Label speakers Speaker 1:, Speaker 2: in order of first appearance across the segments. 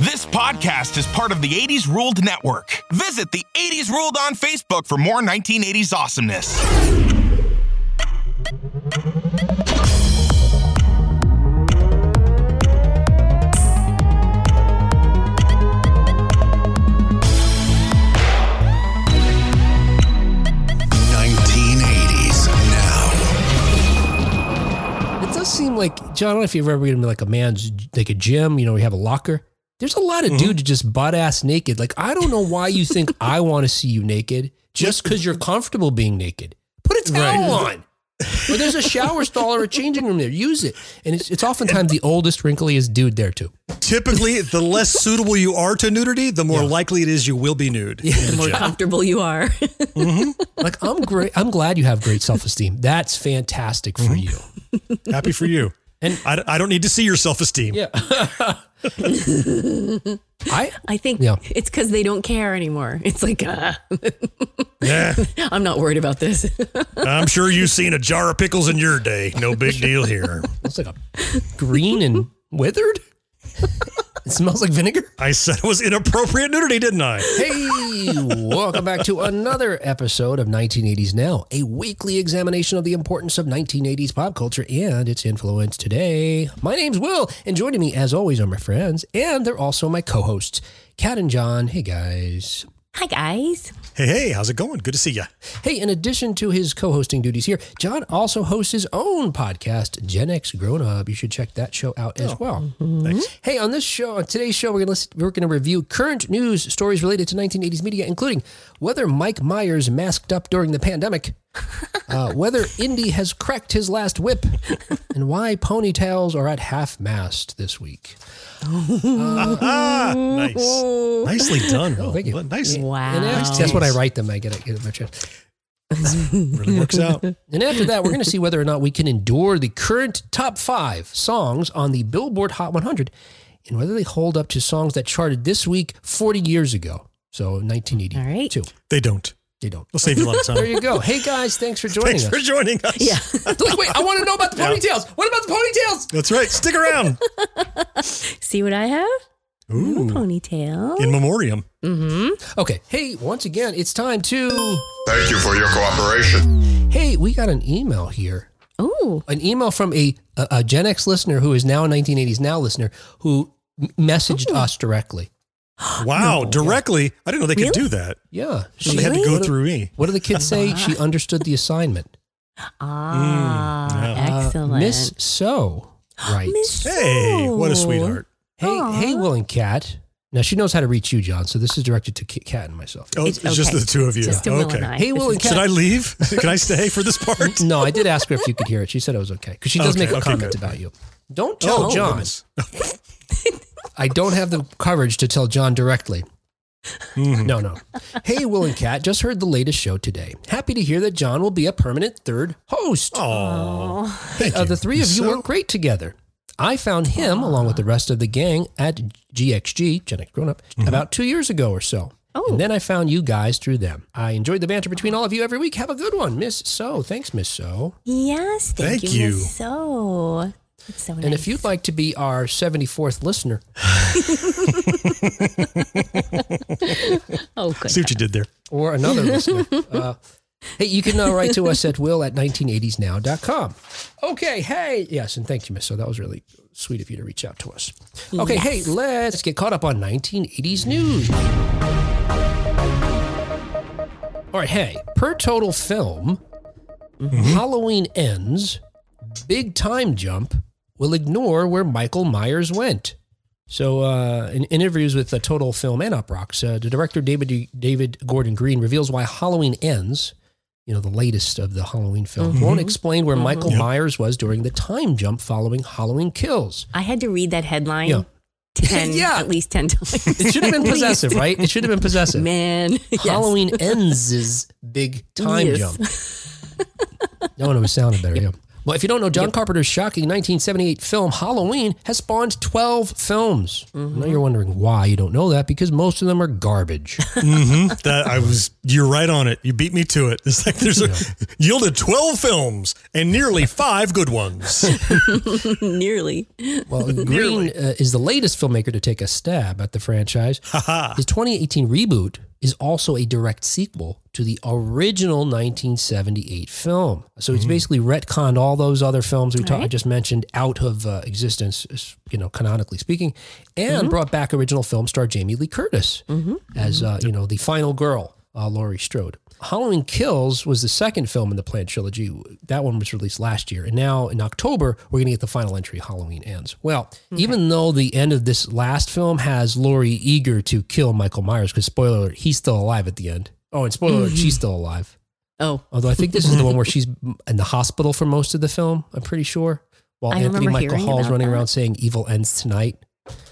Speaker 1: This podcast is part of the 80s Ruled Network. Visit the 80s Ruled on Facebook for more 1980s awesomeness.
Speaker 2: It does seem like John. I don't know if you've ever been to like a man's like a gym. You know, we have a locker. There's a lot of mm-hmm. dudes just butt ass naked. Like I don't know why you think I want to see you naked just because you're comfortable being naked. Put a towel on. Or there's a shower stall or a changing room there. Use it. And it's, it's oftentimes the oldest, wrinkliest dude there too.
Speaker 3: Typically, the less suitable you are to nudity, the more likely it is you will be nude. Yeah. the
Speaker 4: The more
Speaker 3: gym.
Speaker 4: comfortable you are. Mm-hmm.
Speaker 2: Like I'm great. I'm glad you have great self esteem. That's fantastic for mm-hmm. you.
Speaker 3: Happy for you.
Speaker 2: And-
Speaker 3: I, I don't need to see your self esteem.
Speaker 2: Yeah. I
Speaker 4: I think
Speaker 2: Yeah.
Speaker 4: it's because they don't care anymore. It's like, uh,
Speaker 3: Yeah,
Speaker 4: I'm not worried about this.
Speaker 3: I'm sure you've seen a jar of pickles in your day. No big deal here.
Speaker 2: It's like a green and withered. It smells like vinegar.
Speaker 3: I said it was inappropriate nudity, didn't I?
Speaker 2: Hey, welcome back to another episode of 1980s Now, a weekly examination of the importance of 1980s pop culture and its influence today. My name's Will, and joining me, as always, are my friends, and they're also my co hosts, Kat and John. Hey, guys.
Speaker 4: Hi, guys.
Speaker 3: Hey, hey, how's it going? Good to see you.
Speaker 2: Hey, in addition to his co hosting duties here, John also hosts his own podcast, Gen X Grown Up. You should check that show out as oh, well. Mm-hmm.
Speaker 3: Thanks.
Speaker 2: Hey, on this show, on today's show, we're gonna list, we're gonna review current news stories related to 1980s media, including whether Mike Myers masked up during the pandemic, uh, whether Indy has cracked his last whip, and why ponytails are at half mast this week.
Speaker 3: Ah, nice. Nicely done. Will.
Speaker 2: thank you.
Speaker 3: What Nice.
Speaker 4: Wow.
Speaker 2: And after, that's what I write them. I get it. Get it in my chest.
Speaker 3: Really works out.
Speaker 2: And after that, we're going to see whether or not we can endure the current top five songs on the Billboard Hot 100 and whether they hold up to songs that charted this week 40 years ago. So 1982.
Speaker 3: They don't.
Speaker 2: They don't.
Speaker 3: We'll save you a lot of
Speaker 2: There you go. Hey guys, thanks for joining
Speaker 3: Thanks
Speaker 2: us.
Speaker 3: for joining us.
Speaker 4: Yeah.
Speaker 2: Like, wait, I want to know about the
Speaker 3: Yeah.
Speaker 2: ponytails. What about the ponytails?
Speaker 3: That's right. Stick around.
Speaker 4: See what I have?
Speaker 3: Ooh.
Speaker 4: Ponytail.
Speaker 3: In memoriam. Mhm.
Speaker 2: Okay. Hey, once again, it's time to.
Speaker 5: Thank you for your cooperation.
Speaker 2: Hey, we got an email here.
Speaker 4: Oh,
Speaker 2: An email from a, a, a Gen X listener who is now a 1980s Now listener who m- messaged us directly.
Speaker 3: Wow. directly. I didn't know they could do that.
Speaker 2: Yeah.
Speaker 3: So they had to go through me.
Speaker 2: What do the kids say? she understood the assignment.
Speaker 4: ah,
Speaker 3: yeah.
Speaker 2: Uh,
Speaker 4: excellent.
Speaker 2: Miss So writes.
Speaker 4: Miss
Speaker 3: Hey, what a sweetheart.
Speaker 2: Hey, hey, Will and Kat. Now she knows how to reach you, John. So this is directed to Ki- Kat and myself.
Speaker 3: Oh, it's, just
Speaker 4: okay.
Speaker 3: the two of you.
Speaker 4: Just to Will
Speaker 3: okay.
Speaker 4: and I.
Speaker 2: Hey, Will and
Speaker 3: Should I leave? Can I stay for this part?
Speaker 2: No, I did ask her if you could hear it. She said it was okay because she does
Speaker 3: Okay,
Speaker 2: make a
Speaker 3: okay,
Speaker 2: comment
Speaker 3: good.
Speaker 2: about you. Don't tell
Speaker 3: Oh,
Speaker 2: John.
Speaker 3: Goodness.
Speaker 2: I don't have the courage to tell John directly.
Speaker 3: Mhm.
Speaker 2: No, no. Hey, Will and Kat, just heard the latest show today. Happy to hear that John will be a permanent third host.
Speaker 3: Oh, Thank
Speaker 2: Uh,
Speaker 3: you.
Speaker 2: the three of you
Speaker 3: So-
Speaker 2: work great together. I found him along with the rest of the gang at GXG, Gen X Grown Up,
Speaker 3: Mm-hmm.
Speaker 2: about two years ago or so.
Speaker 4: Oh.
Speaker 2: And then I found you guys through them. I enjoyed the banter between all of you every week. Have a good one, Miss So. Thanks, Miss So.
Speaker 4: Yes, thank,
Speaker 3: Thank
Speaker 4: you.
Speaker 3: you.
Speaker 4: Miss So. It's so nice.
Speaker 2: And if you'd like to be our 74th listener,
Speaker 4: oh, good.
Speaker 3: See what you did there.
Speaker 2: or another listener, uh, hey, you can uh, write to us at will at 1980snow.com. Okay, hey. Yes, and thank you, Miss So. That was really sweet of you to reach out to us. Okay, hey, let's get caught up on 1980s news. All right, hey, per total film, Halloween ends, big time jump will ignore where Michael Myers went. So, uh, in interviews with the Total Film and Uproxx, uh, the director David David Gordon Green reveals why Halloween ends. You know, the latest of the Halloween film won't explain where Michael
Speaker 3: Yep.
Speaker 2: Myers was during the time jump following Halloween Kills.
Speaker 4: I had to read that headline
Speaker 2: Yeah.
Speaker 4: 10,
Speaker 2: Yeah.
Speaker 4: at least 10 times.
Speaker 2: It should have been possessive, right? It should have been possessive.
Speaker 4: Man. yes.
Speaker 2: Halloween ends is big time
Speaker 4: Yes.
Speaker 2: jump. No one was sounded better. Yeah. Well, if you don't know, John Carpenter's shocking 1978 film Halloween has spawned 12 films. Now you're wondering why you don't know that because most of them are garbage.
Speaker 3: That I was. You're right on it. You beat me to it. It's like there's a yielded 12 films and nearly five good ones.
Speaker 4: Nearly.
Speaker 2: Well, Green uh, is the latest filmmaker to take a stab at the franchise. His 2018 reboot is also a direct sequel to the original 1978 film. So he's basically retconned all those other films we ta- I just mentioned out of uh, existence, you know, canonically speaking, and brought back original film star Jamie Lee Curtis as, uh, you know, the final girl, uh, Laurie Strode. Halloween Kills was the second film in the planned trilogy. That one was released last year. And now in October, we're going to get the final entry, Halloween Ends. Well, even though the end of this last film has Laurie eager to kill Michael Myers, because spoiler alert, he's still alive at the end. Oh, and spoiler alert, she's mm-hmm. still alive.
Speaker 4: Oh,
Speaker 2: Although I think this is the one where she's in the hospital for most of the film, I'm pretty sure. While
Speaker 4: I
Speaker 2: Anthony
Speaker 4: remember
Speaker 2: Michael
Speaker 4: hearing
Speaker 2: Hall's
Speaker 4: about
Speaker 2: running
Speaker 4: that.
Speaker 2: around saying evil ends tonight.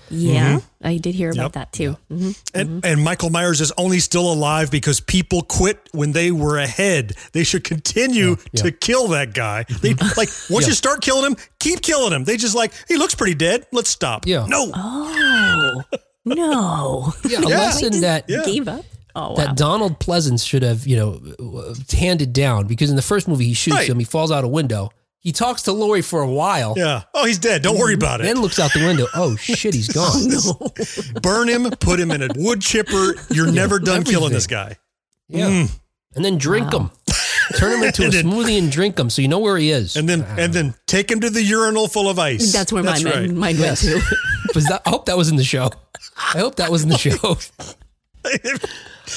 Speaker 4: yeah. Mm-hmm. I did hear about
Speaker 3: Yep.
Speaker 4: that too. hmm
Speaker 3: And, mm-hmm. and Michael Myers is only still alive because people quit when they were ahead. They should continue
Speaker 2: yeah.
Speaker 3: to kill that guy. They like once you start killing him, keep killing him. They just like he looks pretty dead. Let's stop.
Speaker 2: Yeah.
Speaker 3: No.
Speaker 4: Oh, no.
Speaker 2: Yeah, a lesson that
Speaker 3: Yeah.
Speaker 4: Gave up. Oh, wow.
Speaker 2: that Donald Pleasence should have, you know, handed down because in the first movie he shoots
Speaker 3: Right.
Speaker 2: him, he falls out a window. He talks to Laurie for a while,
Speaker 3: Yeah. Oh, he's dead. Don't worry about it.
Speaker 2: then looks out the window. Oh shit, he's gone.
Speaker 3: Burn him. Put him in a wood chipper. You're never done killing this guy.
Speaker 2: Yeah, mm. and then drink him, turn him into a
Speaker 3: then-
Speaker 2: smoothie and drink him, so you know where he is.
Speaker 3: And then ah. and then take him to the urinal full of ice.
Speaker 4: That's where my
Speaker 3: That's
Speaker 4: mind,
Speaker 3: right.
Speaker 4: mind went to.
Speaker 2: was that? I hope that was in the show. I hope that was in the show.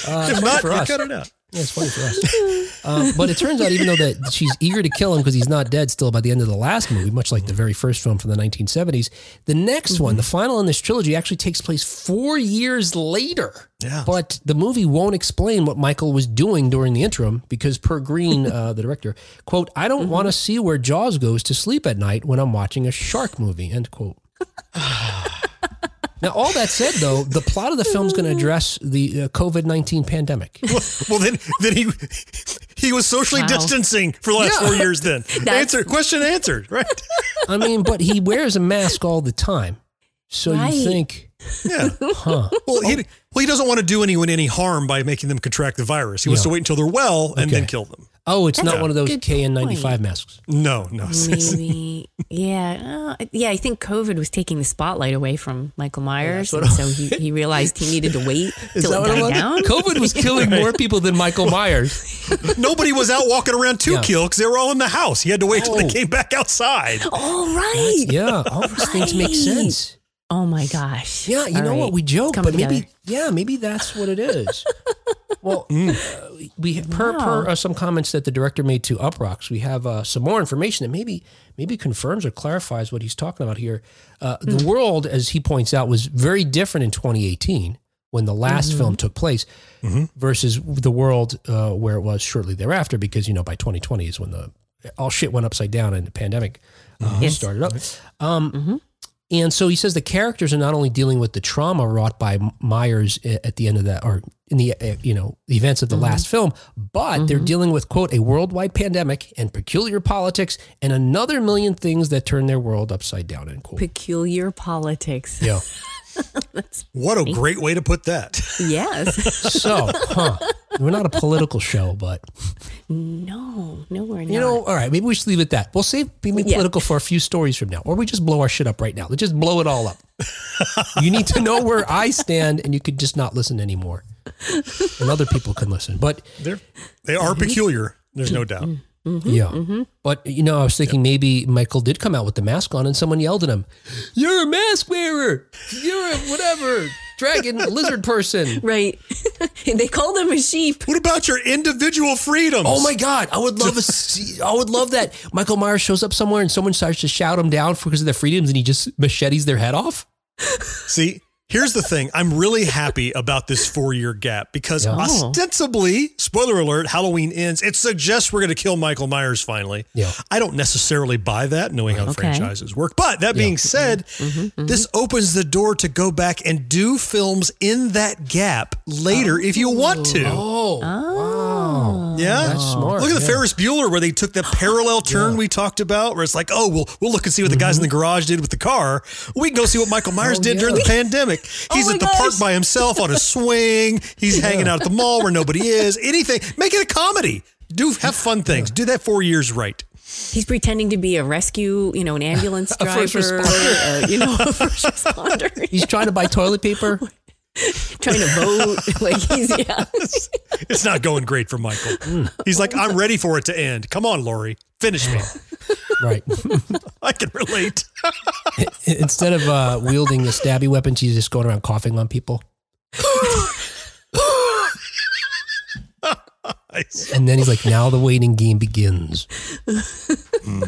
Speaker 2: Uh,
Speaker 3: if not,
Speaker 2: for us.
Speaker 3: cut it out.
Speaker 2: Yeah, it's funny for us. Um, but it turns out, even though that she's eager to kill him because he's not dead still by the end of the last movie, much like the very first film from the 1970s, the next one, the final in this trilogy, actually takes place four years later.
Speaker 3: Yeah.
Speaker 2: But the movie won't explain what Michael was doing during the interim because, per Green, uh, the director, quote, I don't want to see where Jaws goes to sleep at night when I'm watching a shark movie, end quote. Now, all that said, though, the plot of the film is going to address the uh, COVID 19 pandemic.
Speaker 3: Well, then, then he he was socially
Speaker 4: Wow.
Speaker 3: distancing for the last
Speaker 2: Yeah.
Speaker 3: four years. Then answer question answered. Right?
Speaker 2: I mean, but he wears a mask all the time. So
Speaker 4: Right.
Speaker 2: you think,
Speaker 3: Yeah.
Speaker 2: huh?
Speaker 3: Well, he well he doesn't want to do anyone any harm by making them contract the virus. He wants to wait until they're well and then kill them.
Speaker 2: Oh, it's not one of those KN95 masks.
Speaker 3: No, no.
Speaker 4: Maybe, yeah, uh, yeah. I think COVID was taking the spotlight away from Michael Myers,
Speaker 2: what
Speaker 4: and so he, he realized he needed to wait till it
Speaker 2: what
Speaker 4: died
Speaker 2: was?
Speaker 4: down.
Speaker 2: COVID was killing more people than Michael Myers.
Speaker 3: Nobody was out walking around to
Speaker 2: Yeah.
Speaker 3: kill because they were all in the house. He had to wait till
Speaker 2: Oh.
Speaker 3: they came back outside.
Speaker 4: All right. right.
Speaker 2: Yeah, all these things make sense.
Speaker 4: Oh my gosh.
Speaker 2: Yeah, you
Speaker 4: All
Speaker 2: know what? We joke,
Speaker 4: Come
Speaker 2: but maybe, yeah, maybe that's what it is. well,
Speaker 3: Mm.
Speaker 2: uh, we per, per uh, some comments that the director made to Uproxx, we have uh, some more information that maybe maybe confirms or clarifies what he's talking about here. Uh,
Speaker 4: Hmm.
Speaker 2: The world, as he points out, was very different in 2018 when the last
Speaker 4: Mm-hmm.
Speaker 2: film took place versus the world uh, where it was shortly thereafter. Because you know, by 2020 is when the all shit went upside down and the pandemic uh,
Speaker 4: Yes.
Speaker 2: started up. Um, And so he says the characters are not only dealing with the trauma wrought by Myers at the end of that, or in the uh, you know the events of the last film, but they're dealing with quote a worldwide pandemic and peculiar politics and another million things that turn their world upside down. End quote.
Speaker 4: Peculiar politics.
Speaker 2: Yeah.
Speaker 3: What a great way to put that.
Speaker 4: Yes.
Speaker 2: So, huh? We're not a political show, but
Speaker 4: no, no, we're not.
Speaker 2: you know, all right, maybe we should leave it at that. We'll save being
Speaker 4: Yeah.
Speaker 2: political for a few stories from now, or we just blow our shit up right now. Let's just blow it all up. you need to know where I stand, and you could just not listen anymore, and other people can listen. But
Speaker 3: They're, they are peculiar. There's no doubt.
Speaker 2: Mm-hmm, yeah, mm-hmm. but you know, I was thinking maybe Michael did come out with the mask on, and someone yelled at him, "You're a mask wearer. You're a whatever dragon lizard person."
Speaker 4: right? they called him a sheep.
Speaker 3: What about your individual freedoms?
Speaker 2: Oh my God! I would love a, se- I would love that Michael Myers shows up somewhere and someone starts to shout him down for because of their freedoms, and he just machetes their head off.
Speaker 3: See, here's the thing. I'm really happy about this four year gap because
Speaker 2: Yeah.
Speaker 4: Oh.
Speaker 3: ostensibly, spoiler alert, Halloween ends. It suggests we're going to kill Michael Myers finally.
Speaker 2: Yeah.
Speaker 3: I don't necessarily buy that, knowing how
Speaker 4: Okay.
Speaker 3: franchises work. But that being mm-hmm. said, mm-hmm. Mm-hmm. this opens the door to go back and do films in that gap later if you want to.
Speaker 2: Oh, wow!
Speaker 3: Yeah,
Speaker 2: That's smart,
Speaker 3: Look at the
Speaker 2: yeah.
Speaker 3: Ferris Bueller where they took that parallel turn we talked about, where it's like, oh, we'll we'll look and see what the guys in the garage did with the car. We can go see what Michael Myers
Speaker 2: Oh,
Speaker 3: did during the pandemic. He's
Speaker 4: my
Speaker 3: at the park by himself on a swing. He's hanging out at the mall where nobody is. Anything, make it a comedy. Do have fun things. Do that four years right.
Speaker 4: He's pretending to be a rescue, you know, an ambulance
Speaker 2: A first
Speaker 4: driver,
Speaker 2: responder.
Speaker 4: uh, you know, a first responder.
Speaker 2: He's trying to buy toilet paper.
Speaker 4: trying to vote. Like he's yeah.
Speaker 3: It's not going great for Michael. He's like, I'm ready for it to end. Come on, Lori, finish me.
Speaker 2: Right.
Speaker 3: I can relate.
Speaker 2: Instead of uh, wielding the stabby weapon, she's just going around coughing on people. And then he's like, now the waiting game begins.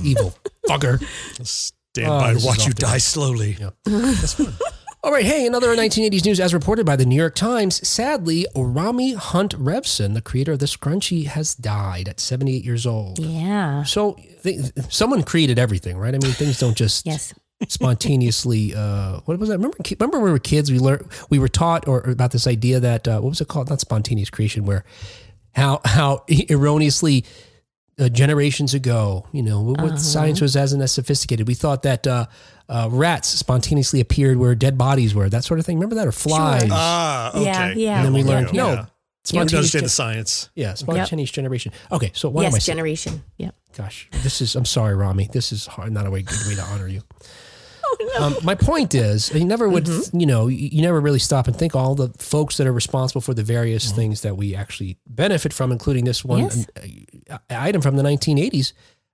Speaker 2: Evil fucker.
Speaker 3: Stand
Speaker 2: Oh,
Speaker 3: by and watch you die slowly.
Speaker 2: All right, hey, another 1980s news as reported by the New York Times. Sadly, Rommy Hunt Revson, the creator of the scrunchie, has died at 78 years old.
Speaker 4: Yeah.
Speaker 2: So th- someone created everything, right? I mean, things don't just
Speaker 4: Yes.
Speaker 2: spontaneously. Uh, what was that? Remember, remember when we were kids, we learned, we were taught or, or about this idea that uh, what was it called? Not spontaneous creation, where how how erroneously uh, generations ago, you know, what what science was as and as sophisticated. We thought that uh, uh, rats spontaneously appeared where dead bodies were, that sort of thing. Remember that, or flies?
Speaker 3: Ah, okay.
Speaker 4: Yeah, yeah.
Speaker 2: and then we learned
Speaker 3: yeah.
Speaker 2: no.
Speaker 3: You don't
Speaker 2: Spontaneous,
Speaker 3: understand
Speaker 2: gen-
Speaker 3: the science.
Speaker 2: yeah, spontaneous generation. Okay, so why am I
Speaker 4: yes,
Speaker 2: saying?
Speaker 4: generation. Yep.
Speaker 2: Gosh, this is. I'm sorry, Rommy. This is hard, not a way, good way to honor you. Oh um, my point is, you never would, you know, you, you never really stop and think all the folks that are responsible for the various things that we actually benefit from, including this one
Speaker 4: Yes.
Speaker 2: uh, item from the 1980s.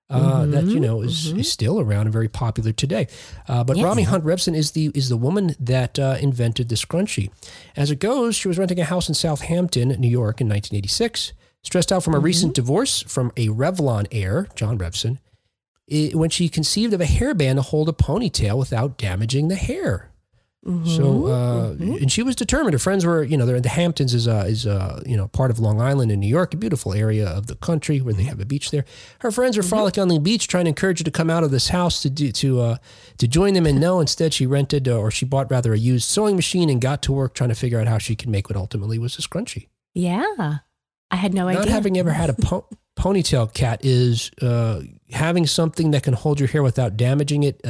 Speaker 2: Uh, That you know is, is still around and very popular today, uh, but
Speaker 4: Yes.
Speaker 2: Rommy Hunt Revson is the is the woman that uh, invented the scrunchie. As it goes, she was renting a house in Southampton, New York, in 1986. Stressed out from a recent divorce from a Revlon heir, John Revson, i- when she conceived of a hairband to hold a ponytail without damaging the hair. So, uh, and she was determined. Her friends were, you know, they're in the Hamptons is uh, is uh, you know part of Long Island in New York, a beautiful area of the country where they have a beach there. Her friends were frolicking on the beach, trying to encourage her to come out of this house to do to uh, to join them. And no, instead she rented uh, or she bought rather a used sewing machine and got to work trying to figure out how she could make what ultimately was a scrunchie.
Speaker 4: Yeah. I had no
Speaker 2: Not
Speaker 4: idea.
Speaker 2: Not having ever had a po- ponytail Kat is uh, having something that can hold your hair without damaging it.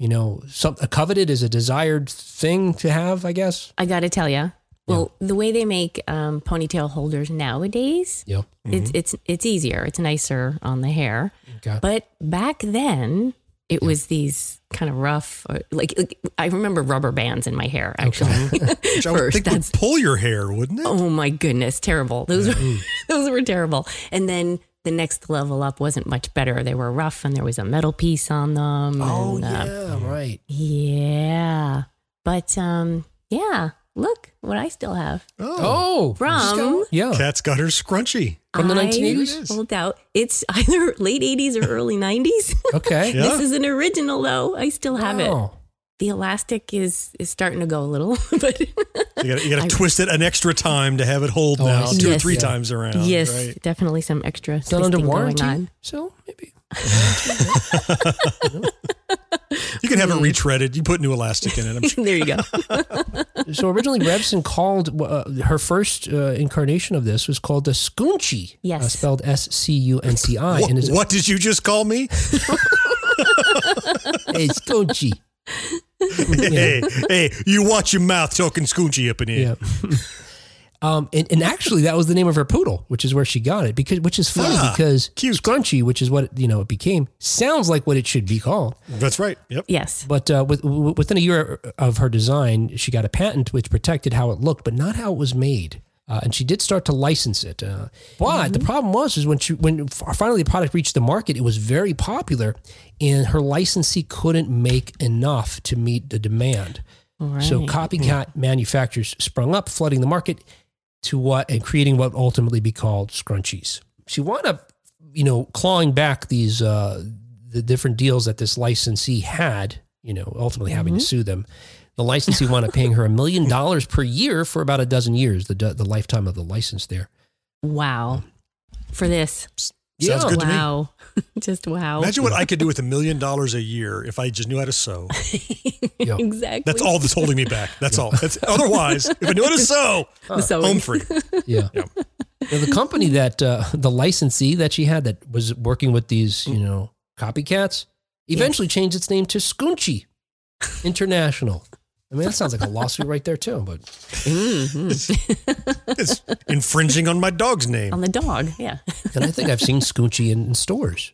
Speaker 2: You know, some a coveted is a desired thing to have, I guess.
Speaker 4: I got to tell you. Well, the way they make um, ponytail holders nowadays,
Speaker 2: Yeah.
Speaker 4: it's it's it's easier. It's nicer on the hair.
Speaker 2: Okay.
Speaker 4: But back then, it was these kind of rough. uh, Like, like I remember rubber bands in my hair. Actually,
Speaker 3: would
Speaker 4: first that's
Speaker 3: pull your hair, wouldn't it?
Speaker 4: oh my goodness, terrible. Those were those were terrible. And then the next level up wasn't much better. They were rough, and there was a metal piece on them.
Speaker 2: Oh
Speaker 4: and, uh,
Speaker 2: yeah, right.
Speaker 4: yeah. But um, yeah. Look what I still have
Speaker 2: Oh,
Speaker 4: from
Speaker 2: yeah,
Speaker 3: Kat's got her scrunchie.
Speaker 2: from the
Speaker 4: I
Speaker 2: 1980s.
Speaker 4: Pulled out. It's either late 80s or early 90s.
Speaker 2: Okay.
Speaker 3: Yeah.
Speaker 4: This is an original though. I still have it. The elastic is is starting to go a little, but
Speaker 3: You got you got to twist it an extra time to have it hold
Speaker 2: Oh,
Speaker 3: now,
Speaker 2: see.
Speaker 3: two or three
Speaker 2: Yeah.
Speaker 3: times around.
Speaker 4: yes,
Speaker 3: right?
Speaker 4: definitely some extra
Speaker 2: it's not under
Speaker 4: twisting
Speaker 2: warranty,
Speaker 4: going on.
Speaker 2: so maybe.
Speaker 3: You can have it retreaded. You put new elastic in it. I'm sure.
Speaker 4: there you go.
Speaker 2: So originally, Revson called uh, her first uh, incarnation of this was called the Scunci.
Speaker 4: Yes.
Speaker 2: uh, spelled S C U N C I,
Speaker 3: What,
Speaker 2: and is
Speaker 3: what did you just call me?
Speaker 2: a Scunci.
Speaker 3: Hey, hey, you watch your mouth talking Scunci up in here.
Speaker 2: Yeah. Um, and, and actually, that was the name of her poodle, which is where she got it. Because, which is funny
Speaker 3: Ah,
Speaker 2: because
Speaker 3: cute.
Speaker 2: Scrunchy, which is what you know it became, sounds like what it should be called.
Speaker 3: That's right. Yep.
Speaker 4: yes.
Speaker 2: But uh, with, w- within a year of her design, she got a patent which protected how it looked, but not how it was made. Uh, and she did start to license it. Uh, but the problem was, is when she when finally the product reached the market, it was very popular, and her licensee couldn't make enough to meet the demand. So
Speaker 4: Right.
Speaker 2: copycat manufacturers sprung up, flooding the market to what and creating what ultimately be called scrunchies. She wound up, you know, clawing back these uh, the different deals that this licensee had. You know, ultimately having to sue them. The licensee wound up paying her a million dollars per year for about a dozen years, the the lifetime of the license there.
Speaker 4: Wow. For this.
Speaker 3: Sounds good to me.
Speaker 4: wow. Just wow.
Speaker 3: Imagine what I could do with a million dollars a year if I just knew how to sew.
Speaker 2: Yeah.
Speaker 4: exactly.
Speaker 3: That's all that's holding me back. That's all. That's, otherwise, if I knew how to sew,
Speaker 4: The sewing.
Speaker 3: home free.
Speaker 2: Yeah.
Speaker 3: Yep.
Speaker 2: Now, the company that uh, the licensee that she had that was working with these, you know, copycats, eventually changed its name to Scunci International. I mean, that sounds like a lawsuit right there too. But mm-hmm.
Speaker 3: It's infringing on my dog's name.
Speaker 4: On the dog, yeah.
Speaker 2: and I think I've seen Scunci in, in stores.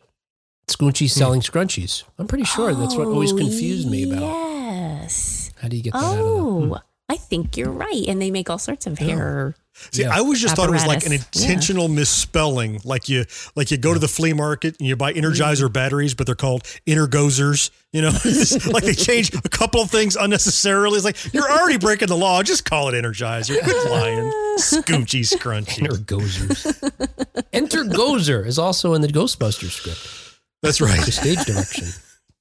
Speaker 2: Scunci selling scrunchies. I'm pretty sure that's what always oh, confused me about.
Speaker 4: Yes.
Speaker 2: How do you get that out of the
Speaker 4: Oh, I think you're right. And they make all sorts of hair.
Speaker 3: See,
Speaker 2: Yeah.
Speaker 3: I always just thought it was like an
Speaker 4: Apparatus.
Speaker 3: intentional misspelling. Like you, like you go to the flea market and you buy Energizer mm-hmm. batteries, but they're called Energozers. You know, like they change a couple of things unnecessarily. It's like you're already breaking the law. Just call it Energizer. Quit lying. Scunci scrunchy.
Speaker 2: Enter Gozers. Enter Gozer is also in the Ghostbusters script.
Speaker 3: That's right.
Speaker 2: the stage direction.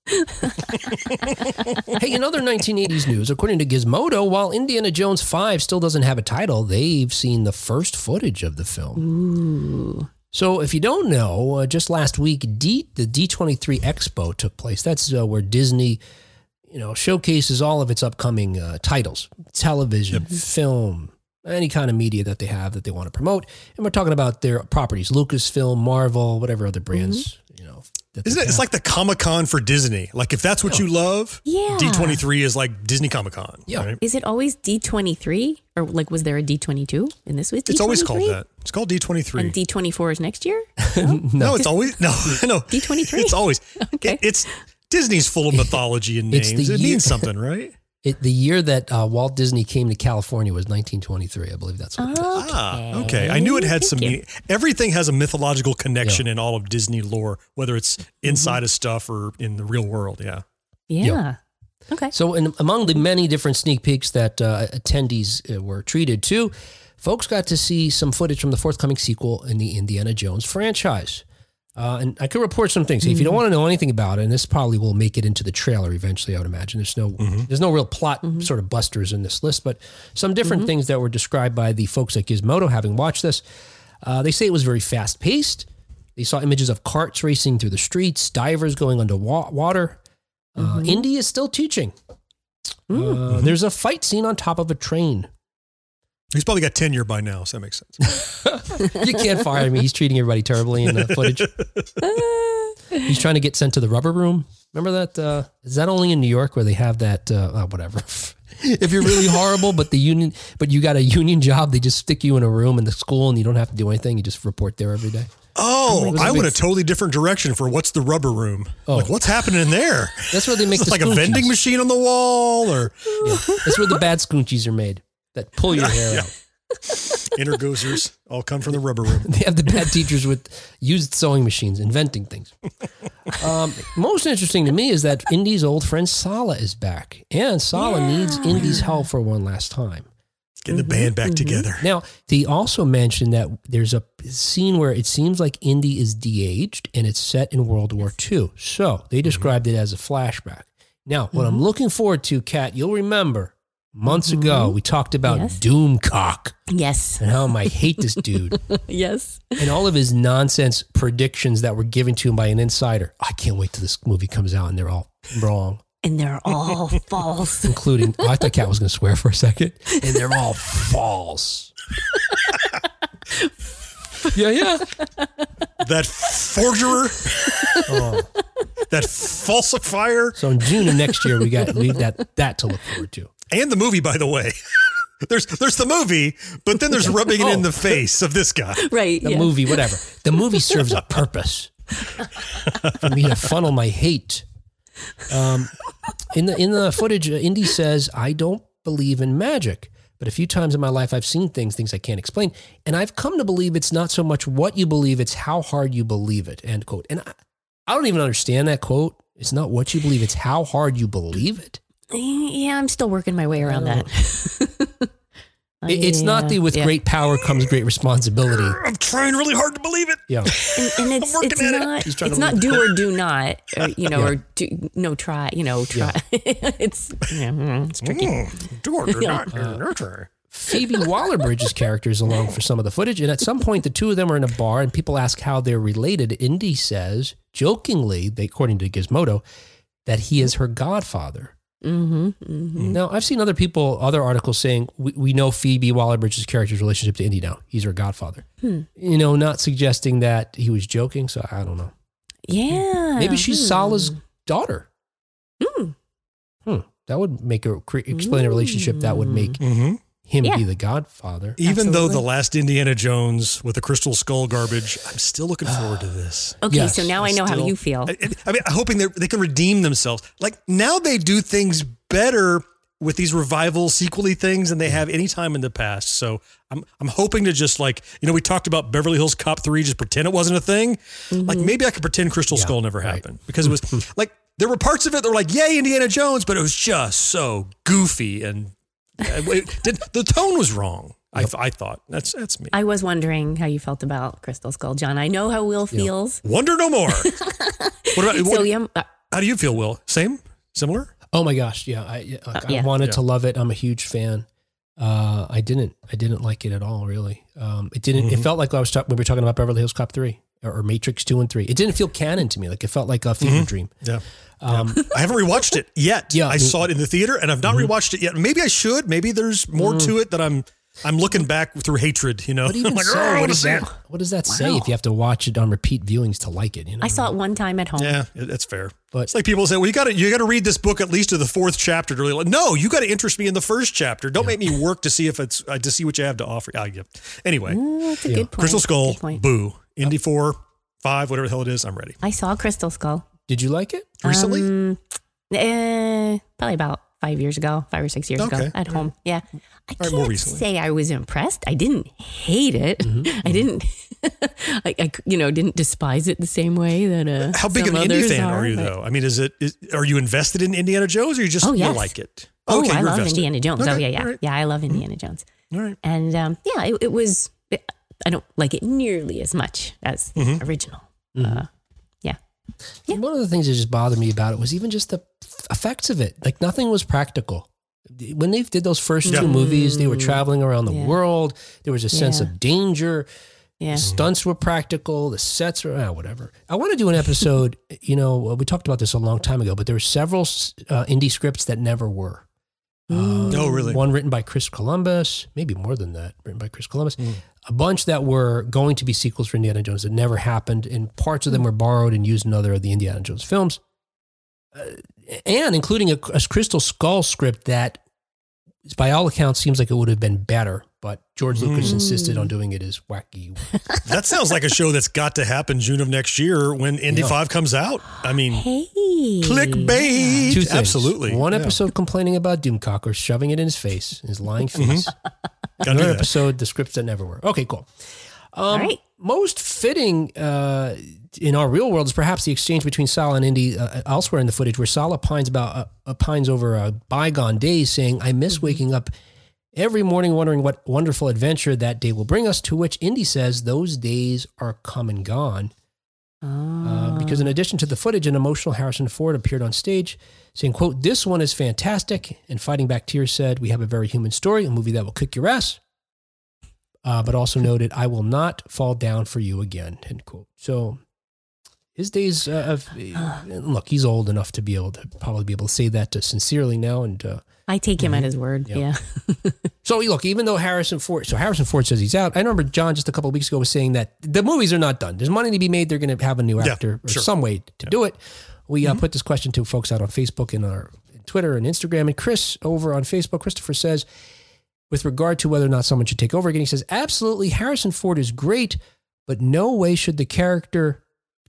Speaker 2: hey, in other 1980s news, according to Gizmodo, while Indiana Jones 5 still doesn't have a title, they've seen the first footage of the film.
Speaker 4: Ooh.
Speaker 2: So, if you don't know, uh, just last week, D, the D23 Expo took place. That's uh, where Disney, you know, showcases all of its upcoming uh, titles, television, film, any kind of media that they have that they want to promote. And we're talking about their properties, Lucasfilm, Marvel, whatever other brands, you know. That they
Speaker 3: Isn't it? It's like the Comic Con for Disney. Like if that's what oh. you love,
Speaker 4: Yeah.
Speaker 3: D23 is like Disney Comic Con.
Speaker 2: Yeah.
Speaker 3: right?
Speaker 4: Is it always D23? Or like, was there a D22? And this was D23?
Speaker 3: It's always called that. It's called D23.
Speaker 4: And D24 is next year?
Speaker 3: no, it's always no, no.
Speaker 4: D23?
Speaker 3: It's always
Speaker 4: Okay.
Speaker 3: it- it's Disney's full of mythology and names. It
Speaker 2: year-
Speaker 3: means something, right?
Speaker 2: It, the year that uh, Walt Disney came to California was 1923. I believe that's what it is.
Speaker 3: Ah, okay. I knew it had
Speaker 4: Thank
Speaker 3: some.
Speaker 4: you.
Speaker 3: meaning. Everything has a mythological connection in all of Disney lore, whether it's inside of stuff or in the real world. Yeah.
Speaker 4: Yeah. Okay.
Speaker 2: So, in, among the many different sneak peeks that uh, attendees uh, were treated to, folks got to see some footage from the forthcoming sequel in the Indiana Jones franchise. Uh, and I could report some things. If you don't want to know anything about it, and this probably will make it into the trailer eventually, I would imagine. There's no there's no real plot sort of busters in this list, but some different things that were described by the folks at Gizmodo having watched this. Uh, they say it was very fast paced. They saw images of carts racing through the streets, divers going underwater. Uh, Indy is still teaching. Uh, there's a fight scene on top of a train.
Speaker 3: He's probably got tenure by now, so that makes sense.
Speaker 2: You can't fire me. He's treating everybody terribly in the footage. He's trying to get sent to the rubber room. Remember that? Uh, is that only in New York where they have that? Uh, oh, whatever. if you're really horrible, but the union, but you got a union job, they just stick you in a room in the school and you don't have to do anything. You just report there every day.
Speaker 3: Oh,
Speaker 2: I a
Speaker 3: I
Speaker 2: big-
Speaker 3: went a totally different direction for what's the rubber room.
Speaker 2: Oh.
Speaker 3: Like, what's happening in there?
Speaker 2: That's where they make the
Speaker 3: like a vending machine on the wall or
Speaker 2: That's where the bad scoochies are made that pull your hair out.
Speaker 3: intergozers all come from the rubber room.
Speaker 2: They have the bad teachers with used sewing machines inventing things. Um, most interesting to me is that Indy's old friend Sallah is back, and Sallah needs Indy's help for one last time.
Speaker 3: Getting the mm-hmm, band back mm-hmm. together.
Speaker 2: Now, they also mentioned that there's a scene where it seems like Indy is de-aged, and it's set in World War II. So they mm-hmm. described it as a flashback. Now, what I'm looking forward to, Kat, you'll remember months ago mm-hmm. we talked about
Speaker 4: Yes.
Speaker 2: Doomcock
Speaker 4: Yes.
Speaker 2: and how I hate this dude.
Speaker 4: Yes.
Speaker 2: and all of his nonsense predictions that were given to him by an insider. I can't wait till this movie comes out and they're all wrong,
Speaker 4: And they're all false.
Speaker 2: including. oh, I thought Kat was going to swear for a second, and they're all false. yeah, yeah.
Speaker 3: That forger
Speaker 2: Oh.
Speaker 3: that falsifier,
Speaker 2: So in June of next year, we got we got that to look forward to.
Speaker 3: And the movie, by the way. There's there's the movie, but then there's rubbing it in the face of this guy.
Speaker 4: Right.
Speaker 2: The
Speaker 4: yeah.
Speaker 2: movie, whatever. The movie serves a purpose for me to funnel my hate. Um, in the in the footage, uh, Indy says, "I don't believe in magic, but a few times in my life, I've seen things, things I can't explain, and I've come to believe it's not so much what you believe; it's how hard you believe it." End quote. And I, I don't even understand that quote. It's not what you believe; it's how hard you believe it.
Speaker 4: Yeah, I'm still working my way around that.
Speaker 2: It- it's not the with
Speaker 4: Yeah.
Speaker 2: great power comes great responsibility.
Speaker 3: I'm trying really hard to believe it.
Speaker 2: Yeah.
Speaker 4: and, and it's
Speaker 3: working
Speaker 4: it's
Speaker 3: at it.
Speaker 4: not
Speaker 2: He's
Speaker 4: it's not
Speaker 2: leave.
Speaker 4: do or do not or, you know
Speaker 2: Yeah.
Speaker 4: or do no try you know try it's yeah, mm, it's tricky
Speaker 3: Mm, do or do not nurture.
Speaker 2: Phoebe Waller-Bridge's character is along for some of the footage, and at some point, the two of them are in a bar, and people ask how they're related. Indy says, jokingly, they, according to Gizmodo, that he is her godfather.
Speaker 4: Mm-hmm. mm-hmm.
Speaker 2: Now, I've seen other people, other articles saying we, we know Phoebe Waller-Bridge's character's relationship to Indy now. He's her godfather.
Speaker 4: Hmm.
Speaker 2: You know, not suggesting that he was joking. So I don't know.
Speaker 4: Yeah.
Speaker 2: Maybe she's
Speaker 4: Hmm.
Speaker 2: Sallah's daughter.
Speaker 4: Hmm.
Speaker 2: Hmm. That would make a cre- explain a relationship that would make
Speaker 3: Mm-hmm.
Speaker 2: Him
Speaker 4: Yeah.
Speaker 2: be the godfather.
Speaker 3: Even though the last Indiana Jones with the crystal skull garbage, I'm still looking forward to this.
Speaker 4: Okay,
Speaker 2: Yes,
Speaker 4: so now I know how you feel.
Speaker 3: I, I mean, I'm hoping they they can redeem themselves. Like now they do things better with these revival sequely things than they have any time in the past. So I'm I'm hoping to just like you know we talked about Beverly Hills Cop three, just pretend it wasn't a thing. Like mm-hmm. maybe I could pretend Crystal
Speaker 2: Yeah,
Speaker 3: Skull never
Speaker 2: right.
Speaker 3: happened because it was like there were parts of it that were like yay Indiana Jones, but it was just so goofy and it did, the tone was wrong. I, I thought that's that's me.
Speaker 4: I was wondering how you felt about Crystal Skull, John. I know how Will feels.
Speaker 3: Wonder no more. what about
Speaker 4: So
Speaker 3: what,
Speaker 4: yeah, uh,
Speaker 3: how do you feel, Will? Same, similar?
Speaker 2: Oh my gosh, yeah, I, yeah, like,
Speaker 4: Uh, yeah.
Speaker 2: I wanted
Speaker 3: Yeah.
Speaker 2: to love it. I'm a huge fan. Uh, I didn't, I didn't like it at all. Really, um, it didn't. It
Speaker 3: Mhm.
Speaker 2: felt like I was talking. We were talking about Beverly Hills Cop three or, or Matrix two and three. It didn't feel canon to me. Like it felt like a fever
Speaker 3: Mhm.
Speaker 2: dream.
Speaker 3: Yeah.
Speaker 2: Um,
Speaker 3: I haven't rewatched it yet.
Speaker 2: Yeah,
Speaker 3: I saw it in the theater and I've not
Speaker 2: Mhm.
Speaker 3: rewatched it yet. Maybe I should. Maybe there's more
Speaker 2: Mm.
Speaker 3: to it that I'm I'm looking back through hatred, you know.
Speaker 2: But even
Speaker 3: like,
Speaker 2: so,
Speaker 3: "Oh, I
Speaker 2: what does that?
Speaker 3: it."
Speaker 2: What does that say if you have to watch it on repeat viewings to like it? You know,
Speaker 4: I saw it one time at home.
Speaker 3: Yeah, it- that's fair.
Speaker 2: But-
Speaker 3: it's like people say, "Well, you got to you got to read this book at least to the fourth chapter to really." Like, no, you got to interest me in the first chapter. Don't make me work to see if it's uh, to see what you have to offer. Ah, yeah. Anyway,
Speaker 4: Mm, that's a
Speaker 2: Yeah.
Speaker 4: good point.
Speaker 3: Crystal Skull,
Speaker 4: Good point.
Speaker 3: boo, Indy four, five, whatever the hell it is. I'm ready.
Speaker 4: I saw Crystal Skull
Speaker 2: Did you like it?
Speaker 3: Recently,
Speaker 4: Um, eh, probably about five years ago, five or six years
Speaker 3: Okay.
Speaker 4: ago at home. Yeah. I
Speaker 3: right,
Speaker 4: can't
Speaker 3: more recently.
Speaker 4: say I was impressed. I didn't hate it.
Speaker 3: Mm-hmm.
Speaker 4: I didn't, I, I, you know, didn't despise it the same way that uh,
Speaker 3: how big of an Indy fan are, you
Speaker 4: but-
Speaker 3: though? I mean, is it is, are you invested in Indiana Jones or you just
Speaker 4: Oh,
Speaker 3: you
Speaker 4: yes.
Speaker 3: like it?
Speaker 4: Oh,
Speaker 3: Okay,
Speaker 4: I love
Speaker 3: invested.
Speaker 4: Indiana Jones. oh yeah, yeah,
Speaker 3: all right.
Speaker 4: yeah. I love Indiana Jones.
Speaker 3: All right.
Speaker 4: And um, yeah, it, it was. I don't like it nearly as much as the
Speaker 3: Mhm.
Speaker 4: original. Uh, Yeah.
Speaker 2: One of the things that just bothered me about it was even just the effects of it. Like nothing was practical. When they did those first
Speaker 3: Yeah.
Speaker 2: two movies, they were
Speaker 4: Mm.
Speaker 2: traveling around the
Speaker 4: Yeah.
Speaker 2: world. There was a sense
Speaker 4: Yeah.
Speaker 2: of danger.
Speaker 4: yeah.
Speaker 2: Stunts were practical. The sets were ah, whatever. I want to do an episode. you know, we talked about this a long time ago, but there were several uh, Indy scripts that never were. Um,
Speaker 3: Oh, really?
Speaker 2: One written by Chris Columbus, maybe more than that, written by Chris Columbus.
Speaker 3: Mm.
Speaker 2: A bunch that were going to be sequels for Indiana Jones that never happened, and parts of them were borrowed and used in other of the Indiana Jones films, uh, and including a, a Crystal Skull script that, by all accounts, seems like it would have been better. But George Lucas
Speaker 3: Mm.
Speaker 2: insisted on doing it as wacky.
Speaker 3: That sounds like a show that's got to happen June of next year when Indy
Speaker 2: Yeah.
Speaker 3: 5 comes out. I mean,
Speaker 4: Hey.
Speaker 3: clickbait.
Speaker 2: Two things.
Speaker 3: Absolutely.
Speaker 2: One
Speaker 3: Yeah.
Speaker 2: episode complaining about Doomcocker, shoving it in his face, his lying face.
Speaker 3: Gotta do
Speaker 2: Another episode, the scripts that never were. Okay, cool. Um,
Speaker 4: All right.
Speaker 2: Most fitting uh, in our real world is perhaps the exchange between Sallah and Indy uh, elsewhere in the footage, where Sallah pines about uh, pines over uh, bygone days, saying, "I miss waking up." Every morning, wondering what wonderful adventure that day will bring us. To which Indy says, "Those days are come and gone." Uh, because in addition to the footage, an emotional Harrison Ford appeared on stage saying, quote, this one is fantastic. And Fighting Back Tears said, we have a very human story, a movie that will kick your ass. Uh, but also noted, I will not fall down for you again, end quote. So his days uh, of, look, he's old enough to be able to probably be able to say that uh, sincerely now. And uh,
Speaker 4: I take him at his word.
Speaker 2: Yep.
Speaker 4: Yeah.
Speaker 2: so look, even though Harrison Ford, so Harrison Ford says he's out. I remember John just a couple of weeks ago was saying that the movies are not done. There's money to be made. They're going to have a new
Speaker 3: Yeah,
Speaker 2: actor or some way to do it. We uh, put this question to folks out on Facebook and our Twitter and Instagram. And Chris over on Facebook, Christopher says, with regard to whether or not someone should take over again, he says, absolutely, Harrison Ford is great, but no way should the character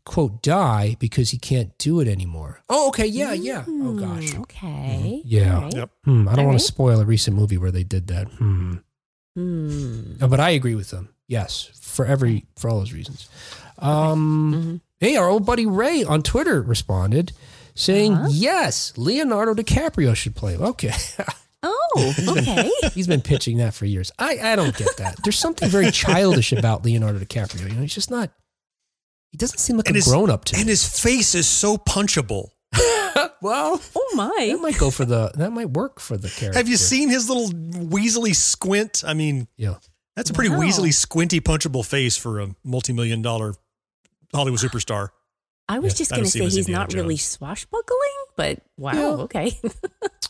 Speaker 2: quote die because he can't do it anymore. Oh, okay, yeah, yeah. Oh gosh.
Speaker 4: Mm, Okay.
Speaker 2: Yeah.
Speaker 4: All right.
Speaker 3: Yep.
Speaker 2: Hmm, I don't
Speaker 4: All
Speaker 2: want
Speaker 4: right.
Speaker 2: to spoil a recent movie where they did that. Hmm.
Speaker 4: Hmm.
Speaker 2: Uh, But I agree with them. Yes, for every for all those reasons. Um,
Speaker 4: Mhm.
Speaker 2: Hey, our old buddy Ray on Twitter responded saying,
Speaker 4: Uh-huh.
Speaker 2: "Yes, Leonardo DiCaprio should play." Okay,
Speaker 4: Oh, okay.
Speaker 2: he's been pitching that for years. I I don't get that. There's something very childish about Leonardo DiCaprio. You know, he's just not. He doesn't seem like
Speaker 3: And
Speaker 2: a
Speaker 3: his-
Speaker 2: grown up to
Speaker 3: And
Speaker 2: me.
Speaker 3: his face is so punchable.
Speaker 2: well,
Speaker 4: oh my.
Speaker 2: that might go for the. That might work for the character.
Speaker 3: Have you seen his little weaselly squint? I mean,
Speaker 2: Yeah.
Speaker 3: that's a pretty
Speaker 4: Wow.
Speaker 3: weaselly, squinty, punchable face for a multi-million dollar Hollywood superstar.
Speaker 4: I was
Speaker 2: Yeah,
Speaker 4: just going to say he's
Speaker 3: Indiana
Speaker 4: not really swashbuckling. but wow,
Speaker 2: Yeah.
Speaker 4: okay.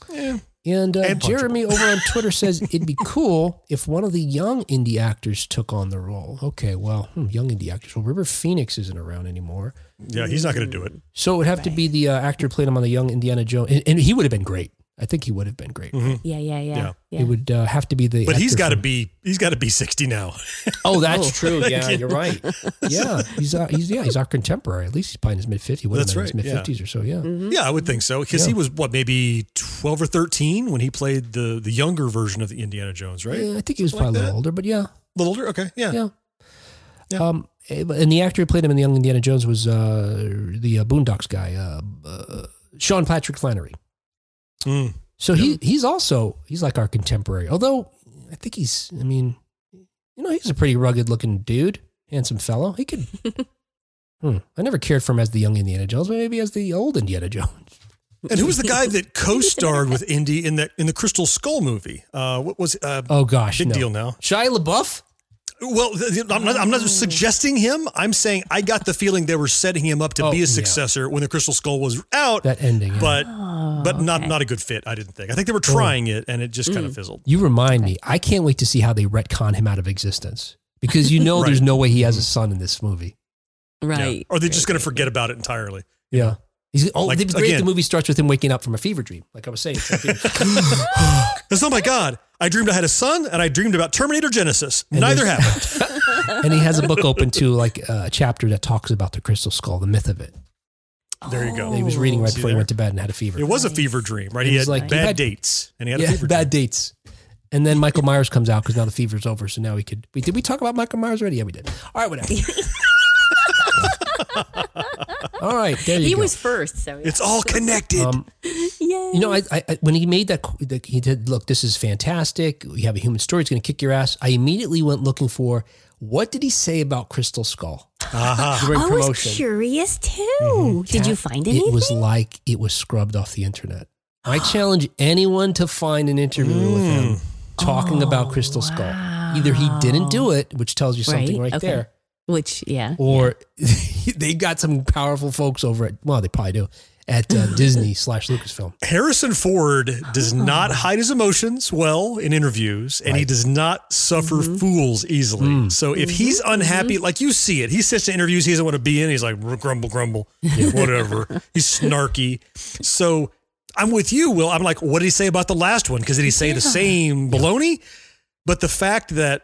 Speaker 2: And, uh,
Speaker 3: And.
Speaker 2: Jeremy over on Twitter says it'd be cool if one of the young Indy actors took on the role. Okay, well, hmm, young Indy actors. Well, River Phoenix isn't around anymore.
Speaker 3: Yeah, he's not going to do it.
Speaker 2: So it would have to be the uh, actor who played him on the young Indiana Jones. And, and he would have been great. I think he would have been great.
Speaker 3: Mhm.
Speaker 4: yeah, yeah, yeah,
Speaker 3: Yeah.
Speaker 4: yeah.
Speaker 2: It would uh, have to be the.
Speaker 3: But he's got to be he's got to be 60 now.
Speaker 2: Oh, that's true. Yeah, you're right. Yeah, he's uh, he's yeah he's our contemporary. At least he's probably in his mid 50s.
Speaker 3: That's right,
Speaker 2: mid
Speaker 3: yeah.
Speaker 2: 50s or so. Yeah.
Speaker 3: Yeah, I would think so because he was what maybe 12 or 13 when he played the the younger version of the Indiana Jones, right?
Speaker 2: Yeah, I think he was
Speaker 3: Something
Speaker 2: probably
Speaker 3: like
Speaker 2: a little older, but yeah,
Speaker 3: A little older. Okay, yeah.
Speaker 2: yeah.
Speaker 3: Yeah.
Speaker 2: Um, and the actor who played him in the Young Indiana Jones was uh, the uh, Boondocks guy, uh, uh, Sean Patrick Flanery.
Speaker 3: Mm.
Speaker 2: So he he's also he's like our contemporary. Although I think he's, I mean, you know, he's a pretty rugged looking dude, handsome fellow. He could. hmm, I never cared for him as the young Indiana Jones, but maybe as the old Indiana Jones.
Speaker 3: And who was the guy that co-starred with Indy in that in the Crystal Skull movie? Uh, what was uh,
Speaker 2: Oh gosh,
Speaker 3: big
Speaker 2: no.
Speaker 3: deal now?
Speaker 2: Shia LaBeouf.
Speaker 3: Well, th- th- I'm not, I'm not mm. suggesting him. I'm saying I got the feeling they were setting him up to
Speaker 2: Oh,
Speaker 3: be a successor when the Crystal Skull was out,
Speaker 2: That ending. yeah.
Speaker 3: but
Speaker 4: Oh,
Speaker 3: but not
Speaker 4: okay.
Speaker 3: not a good fit. I didn't think. I think they were trying it, and it just kind of mm. fizzled.
Speaker 2: You remind me. I can't wait to see how they retcon him out of existence because you know
Speaker 3: Right.
Speaker 2: there's no way he has a son in this movie.
Speaker 3: Yeah.
Speaker 4: right.
Speaker 3: Or they're just going to forget about it entirely.
Speaker 2: Yeah. He's, oh,
Speaker 3: Like,
Speaker 2: it'd be great if
Speaker 3: again-
Speaker 2: the movie starts with him waking up from a fever dream, like I was saying.
Speaker 3: Because oh my God, I dreamed I had a son, and I dreamed about Terminator Genisys. Neither happened.
Speaker 2: and he has a book open to like uh, a chapter that talks about the crystal skull, the myth of it.
Speaker 3: There you go.
Speaker 2: That he was reading right
Speaker 3: See
Speaker 2: before he went to bed and had a fever.
Speaker 3: It was a fever dream, right? He had
Speaker 2: like-
Speaker 3: bad
Speaker 2: he had-
Speaker 3: dates, and he had a fever
Speaker 2: bad
Speaker 3: dream.
Speaker 2: dates. And then Michael Myers comes out because now the fever's over. So now we could. We, did we talk about Michael Myers already? Yeah, we did. All right, whatever. All right, there you
Speaker 4: He
Speaker 2: go.
Speaker 4: was first, so yeah.
Speaker 3: It's all connected.
Speaker 2: Um,
Speaker 4: Yay.
Speaker 2: You know, I, I I- when he made that, that he did look. This is fantastic. We have a human story. It's going to kick your ass. I immediately went looking for what did he say about Crystal Skull
Speaker 3: Aha.
Speaker 2: during
Speaker 4: I was curious too. Mm-hmm. Did you find anything?
Speaker 2: It was like it was scrubbed off the internet. I challenge anyone to find an interview with him mm. talking about Crystal Skull. Either he didn't oh, do it, which tells you something right,
Speaker 4: Right, okay.
Speaker 2: there,
Speaker 4: Which, yeah.
Speaker 2: or they got some powerful folks over at well, they probably do at uh, Disney slash Lucasfilm.
Speaker 3: Harrison Ford does
Speaker 2: Oh.
Speaker 3: not hide his emotions well in interviews, and he does not suffer
Speaker 4: Mm-hmm.
Speaker 3: fools easily.
Speaker 2: Mm.
Speaker 3: So if he's unhappy, like you see it, he sits in interviews he doesn't want to be in. He's like grumble, grumble, whatever. he's snarky. So I'm with you, Will. I'm like, what did he say about the last one? Because did he say the same baloney? But the fact that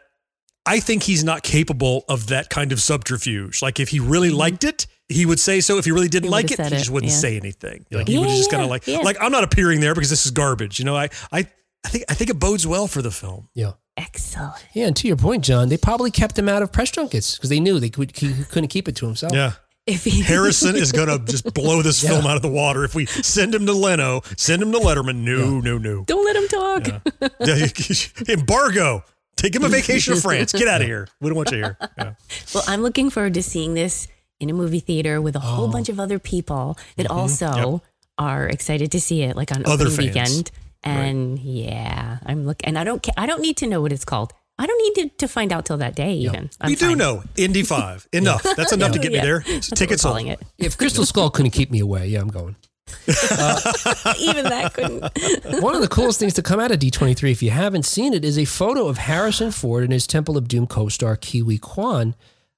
Speaker 3: I think he's not capable of that kind of subterfuge. Like if he really mm-hmm. liked it, he would say so. If he really didn't
Speaker 4: He
Speaker 3: like it,
Speaker 4: said
Speaker 3: he
Speaker 4: it,
Speaker 3: just wouldn't
Speaker 4: yeah.
Speaker 3: say anything. Like he
Speaker 4: Yeah,
Speaker 3: was just kind of like,
Speaker 4: yeah.
Speaker 3: like I'm not appearing there because this is garbage. You know, I, I, I think, I think it bodes well for the film.
Speaker 2: Yeah.
Speaker 4: Excellent.
Speaker 2: Yeah, and to your point, John, they probably kept him out of press junkets because they knew they could, he couldn't keep it to himself.
Speaker 3: Yeah.
Speaker 4: If he,
Speaker 3: Harrison is going to just blow this
Speaker 2: Yeah.
Speaker 3: film out of the water. If we send him to Leno, send him to Letterman. No, no, no.
Speaker 4: don't let him talk.
Speaker 3: Yeah. Embargo. Take him a vacation to France. Get out of here. We don't want you here. Yeah.
Speaker 4: Well, I'm looking forward to seeing this in a movie theater with a whole
Speaker 2: Oh.
Speaker 4: bunch of other people that also
Speaker 3: Mm-hmm. Yep.
Speaker 4: are excited to see it, like on
Speaker 3: Other
Speaker 4: opening
Speaker 3: fans.
Speaker 4: weekend. And yeah, I'm looking, and I don't, ca- I don't need to know what it's called. I don't need to, to find out till that day. Even I'm
Speaker 3: we do know Indy 5. Enough. That's enough to get me
Speaker 4: Yeah.
Speaker 3: there.
Speaker 4: That's
Speaker 3: Tickets
Speaker 4: calling it.
Speaker 2: If Crystal Skull couldn't keep me away, yeah, I'm going.
Speaker 4: Even that couldn't.
Speaker 2: One of the coolest things to come out of D23, if you haven't seen it, is a photo of Harrison Ford and his Temple of Doom co-star Ke Huy Quan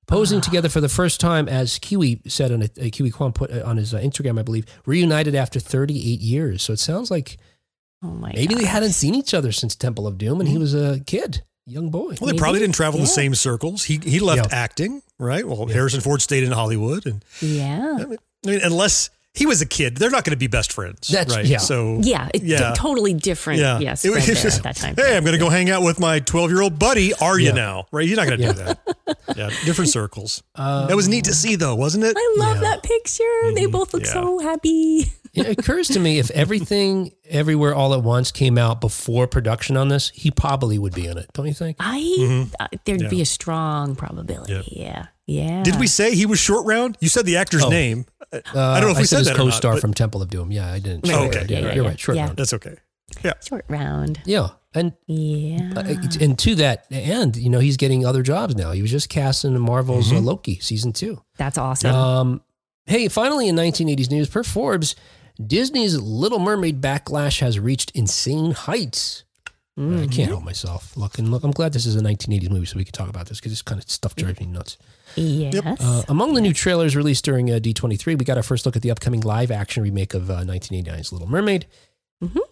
Speaker 2: posing together for the first time, as Ke Huy said on a, uh, Ke Huy Quan put uh, on his uh, Instagram, I believe, reunited after 38 years. So it sounds like
Speaker 4: Oh my
Speaker 2: maybe they hadn't seen each other since Temple of Doom, and he was a kid, young boy.
Speaker 3: Well, they
Speaker 4: Maybe.
Speaker 3: probably didn't travel the same circles. He he left
Speaker 2: Yeah.
Speaker 3: acting, right? Well, Harrison Ford stayed in Hollywood, and
Speaker 4: Yeah.
Speaker 3: I mean, I mean, unless he was a kid, they're not going to be best friends,
Speaker 2: That's-
Speaker 3: right?
Speaker 2: yeah.
Speaker 3: So
Speaker 4: Yeah. It's
Speaker 3: Yeah.
Speaker 4: totally different.
Speaker 3: yeah,
Speaker 4: Yes.
Speaker 3: It was
Speaker 4: spread
Speaker 3: just,
Speaker 4: at that time.
Speaker 3: Hey, I'm going to go hang out with my 12 year old buddy. Are you
Speaker 2: Yeah.
Speaker 3: now? Right? You're not going to do that. Yeah, different circles.
Speaker 2: Um,
Speaker 3: that was neat to see, though, wasn't it?
Speaker 4: I love
Speaker 2: Yeah.
Speaker 4: that picture. They both look
Speaker 3: Yeah.
Speaker 4: so happy.
Speaker 2: It occurs to me if everything, everywhere, all at once came out before production on this, he probably would be in it. Don't you think?
Speaker 4: I uh, there'd
Speaker 3: Yeah.
Speaker 4: be a strong probability. Yeah. Yeah.
Speaker 3: Did we say he was short round? You said the actor's
Speaker 2: Oh.
Speaker 3: name.
Speaker 2: Uh,
Speaker 3: I don't know if we
Speaker 2: said
Speaker 3: said
Speaker 2: his
Speaker 3: that or not,
Speaker 2: co-star
Speaker 3: but-
Speaker 2: from Temple of Doom. Yeah, I didn't.
Speaker 3: Oh,
Speaker 2: Sure,
Speaker 3: okay. Yeah, yeah,
Speaker 2: You're
Speaker 4: yeah.
Speaker 2: right. Short
Speaker 4: Yeah.
Speaker 2: round.
Speaker 3: That's okay. Yeah.
Speaker 4: short round?
Speaker 2: Yeah, and
Speaker 4: Yeah.
Speaker 2: uh, and to that end, you know, he's getting other jobs now. He was just cast in Marvel's uh, Loki season two.
Speaker 4: That's awesome.
Speaker 2: Um, hey, finally in 1980s news, per Forbes, Disney's Little Mermaid backlash has reached insane heights. I can't help myself. Look and look. I'm glad this is a 1980s movie, so we can talk about this because this kind of stuff drives me nuts.
Speaker 4: Yes.
Speaker 2: Uh, among the new trailers released during uh, D23, we got our first look at the upcoming live action remake of uh, 1989's Little Mermaid.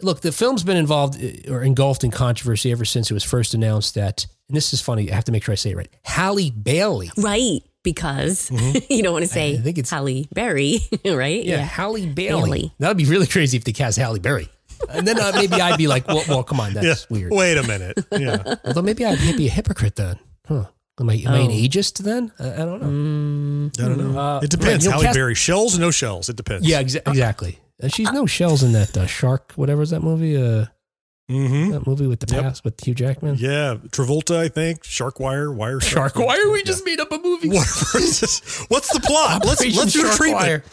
Speaker 2: Look, the film's been involved uh, or engulfed in controversy ever since it was first announced that, and this is funny, I have to make sure I say it right. Halle Bailey.
Speaker 4: right. Because you don't want to say
Speaker 2: I think it's-
Speaker 4: Halle Berry, right?
Speaker 2: Yeah, Halle Bailey.
Speaker 4: Bailey.
Speaker 2: That would be really crazy if they cast Halle Berry. And then uh, maybe I'd be like, well, well come on, that's
Speaker 3: Yeah.
Speaker 2: weird.
Speaker 3: Wait a minute. Yeah.
Speaker 2: Although maybe I'd be a hypocrite then. Huh. Am I, am I an
Speaker 4: Oh.
Speaker 2: ageist then? I, I don't know.
Speaker 4: Mm,
Speaker 3: I don't know.
Speaker 2: Uh,
Speaker 3: it depends.
Speaker 2: right, you know,
Speaker 3: Halle
Speaker 2: cast-
Speaker 3: Berry. Shells, no shells. It depends.
Speaker 2: Yeah, exa- exactly. Uh, she's no shells in that uh, shark, whatever is that movie? Uh,
Speaker 3: Mm-hmm.
Speaker 2: that movie with the
Speaker 3: Yep.
Speaker 2: past with Hugh Jackman.
Speaker 3: Yeah. Travolta, I think. Shark Wire. Wire.
Speaker 2: Shark Wire. We just made up a movie.
Speaker 3: Whatever. it is. What's the plot? Let's let's do a
Speaker 2: Shark
Speaker 3: treatment.
Speaker 2: Wire.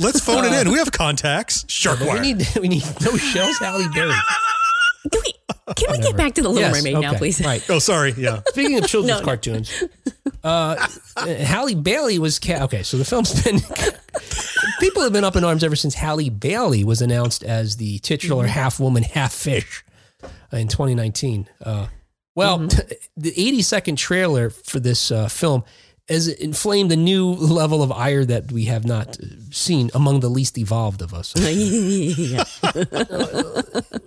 Speaker 3: Let's phone it in. We have contacts. Shark Wire.
Speaker 2: We need we need no shells, Halle Berry.
Speaker 4: Can we, can we get back to the Little
Speaker 2: Yes,
Speaker 4: Mermaid now, please?
Speaker 2: Right.
Speaker 3: oh, sorry. Yeah.
Speaker 2: Speaking of children's
Speaker 4: No, no.
Speaker 2: cartoons, uh, Halle Bailey was ca- okay. So the film's been people have been up in arms ever since Halle Bailey was announced as the titular half woman, half fish uh, in 2019. Uh, well, the 80 second trailer for this uh, film has inflamed a new level of ire that we have not uh, seen among the least evolved of us.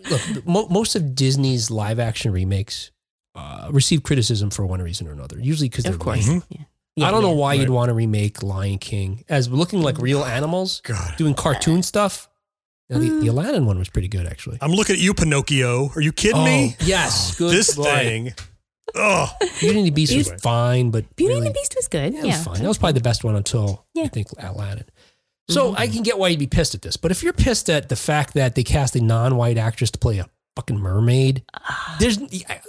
Speaker 2: Look, mo- most of Disney's live action remakes uh, receive criticism for one reason or another. Usually because they're
Speaker 4: Of course.
Speaker 2: lame.
Speaker 4: Yeah.
Speaker 2: I don't know
Speaker 4: yeah.
Speaker 2: why you'd want to remake Lion King as looking like real animals
Speaker 3: God.
Speaker 2: doing cartoon stuff. Now, the, the Aladdin one was pretty good, actually.
Speaker 3: I'm looking at you, Pinocchio. Are you kidding me?
Speaker 2: Oh, yes, good.
Speaker 3: This
Speaker 2: boy.
Speaker 3: thing. Oh,
Speaker 2: Beauty and the Beast was
Speaker 3: Beauty-
Speaker 2: fine, but
Speaker 4: Beauty
Speaker 2: really,
Speaker 4: and the Beast was good.
Speaker 2: yeah,
Speaker 4: Yeah.
Speaker 2: it was fine. That was probably the best one until I
Speaker 4: Yeah. Mm-hmm.
Speaker 2: think Aladdin. So I can get why you'd be pissed at this, but if you're pissed at the fact that they cast a non-white actress to play a fucking mermaid, there's. I-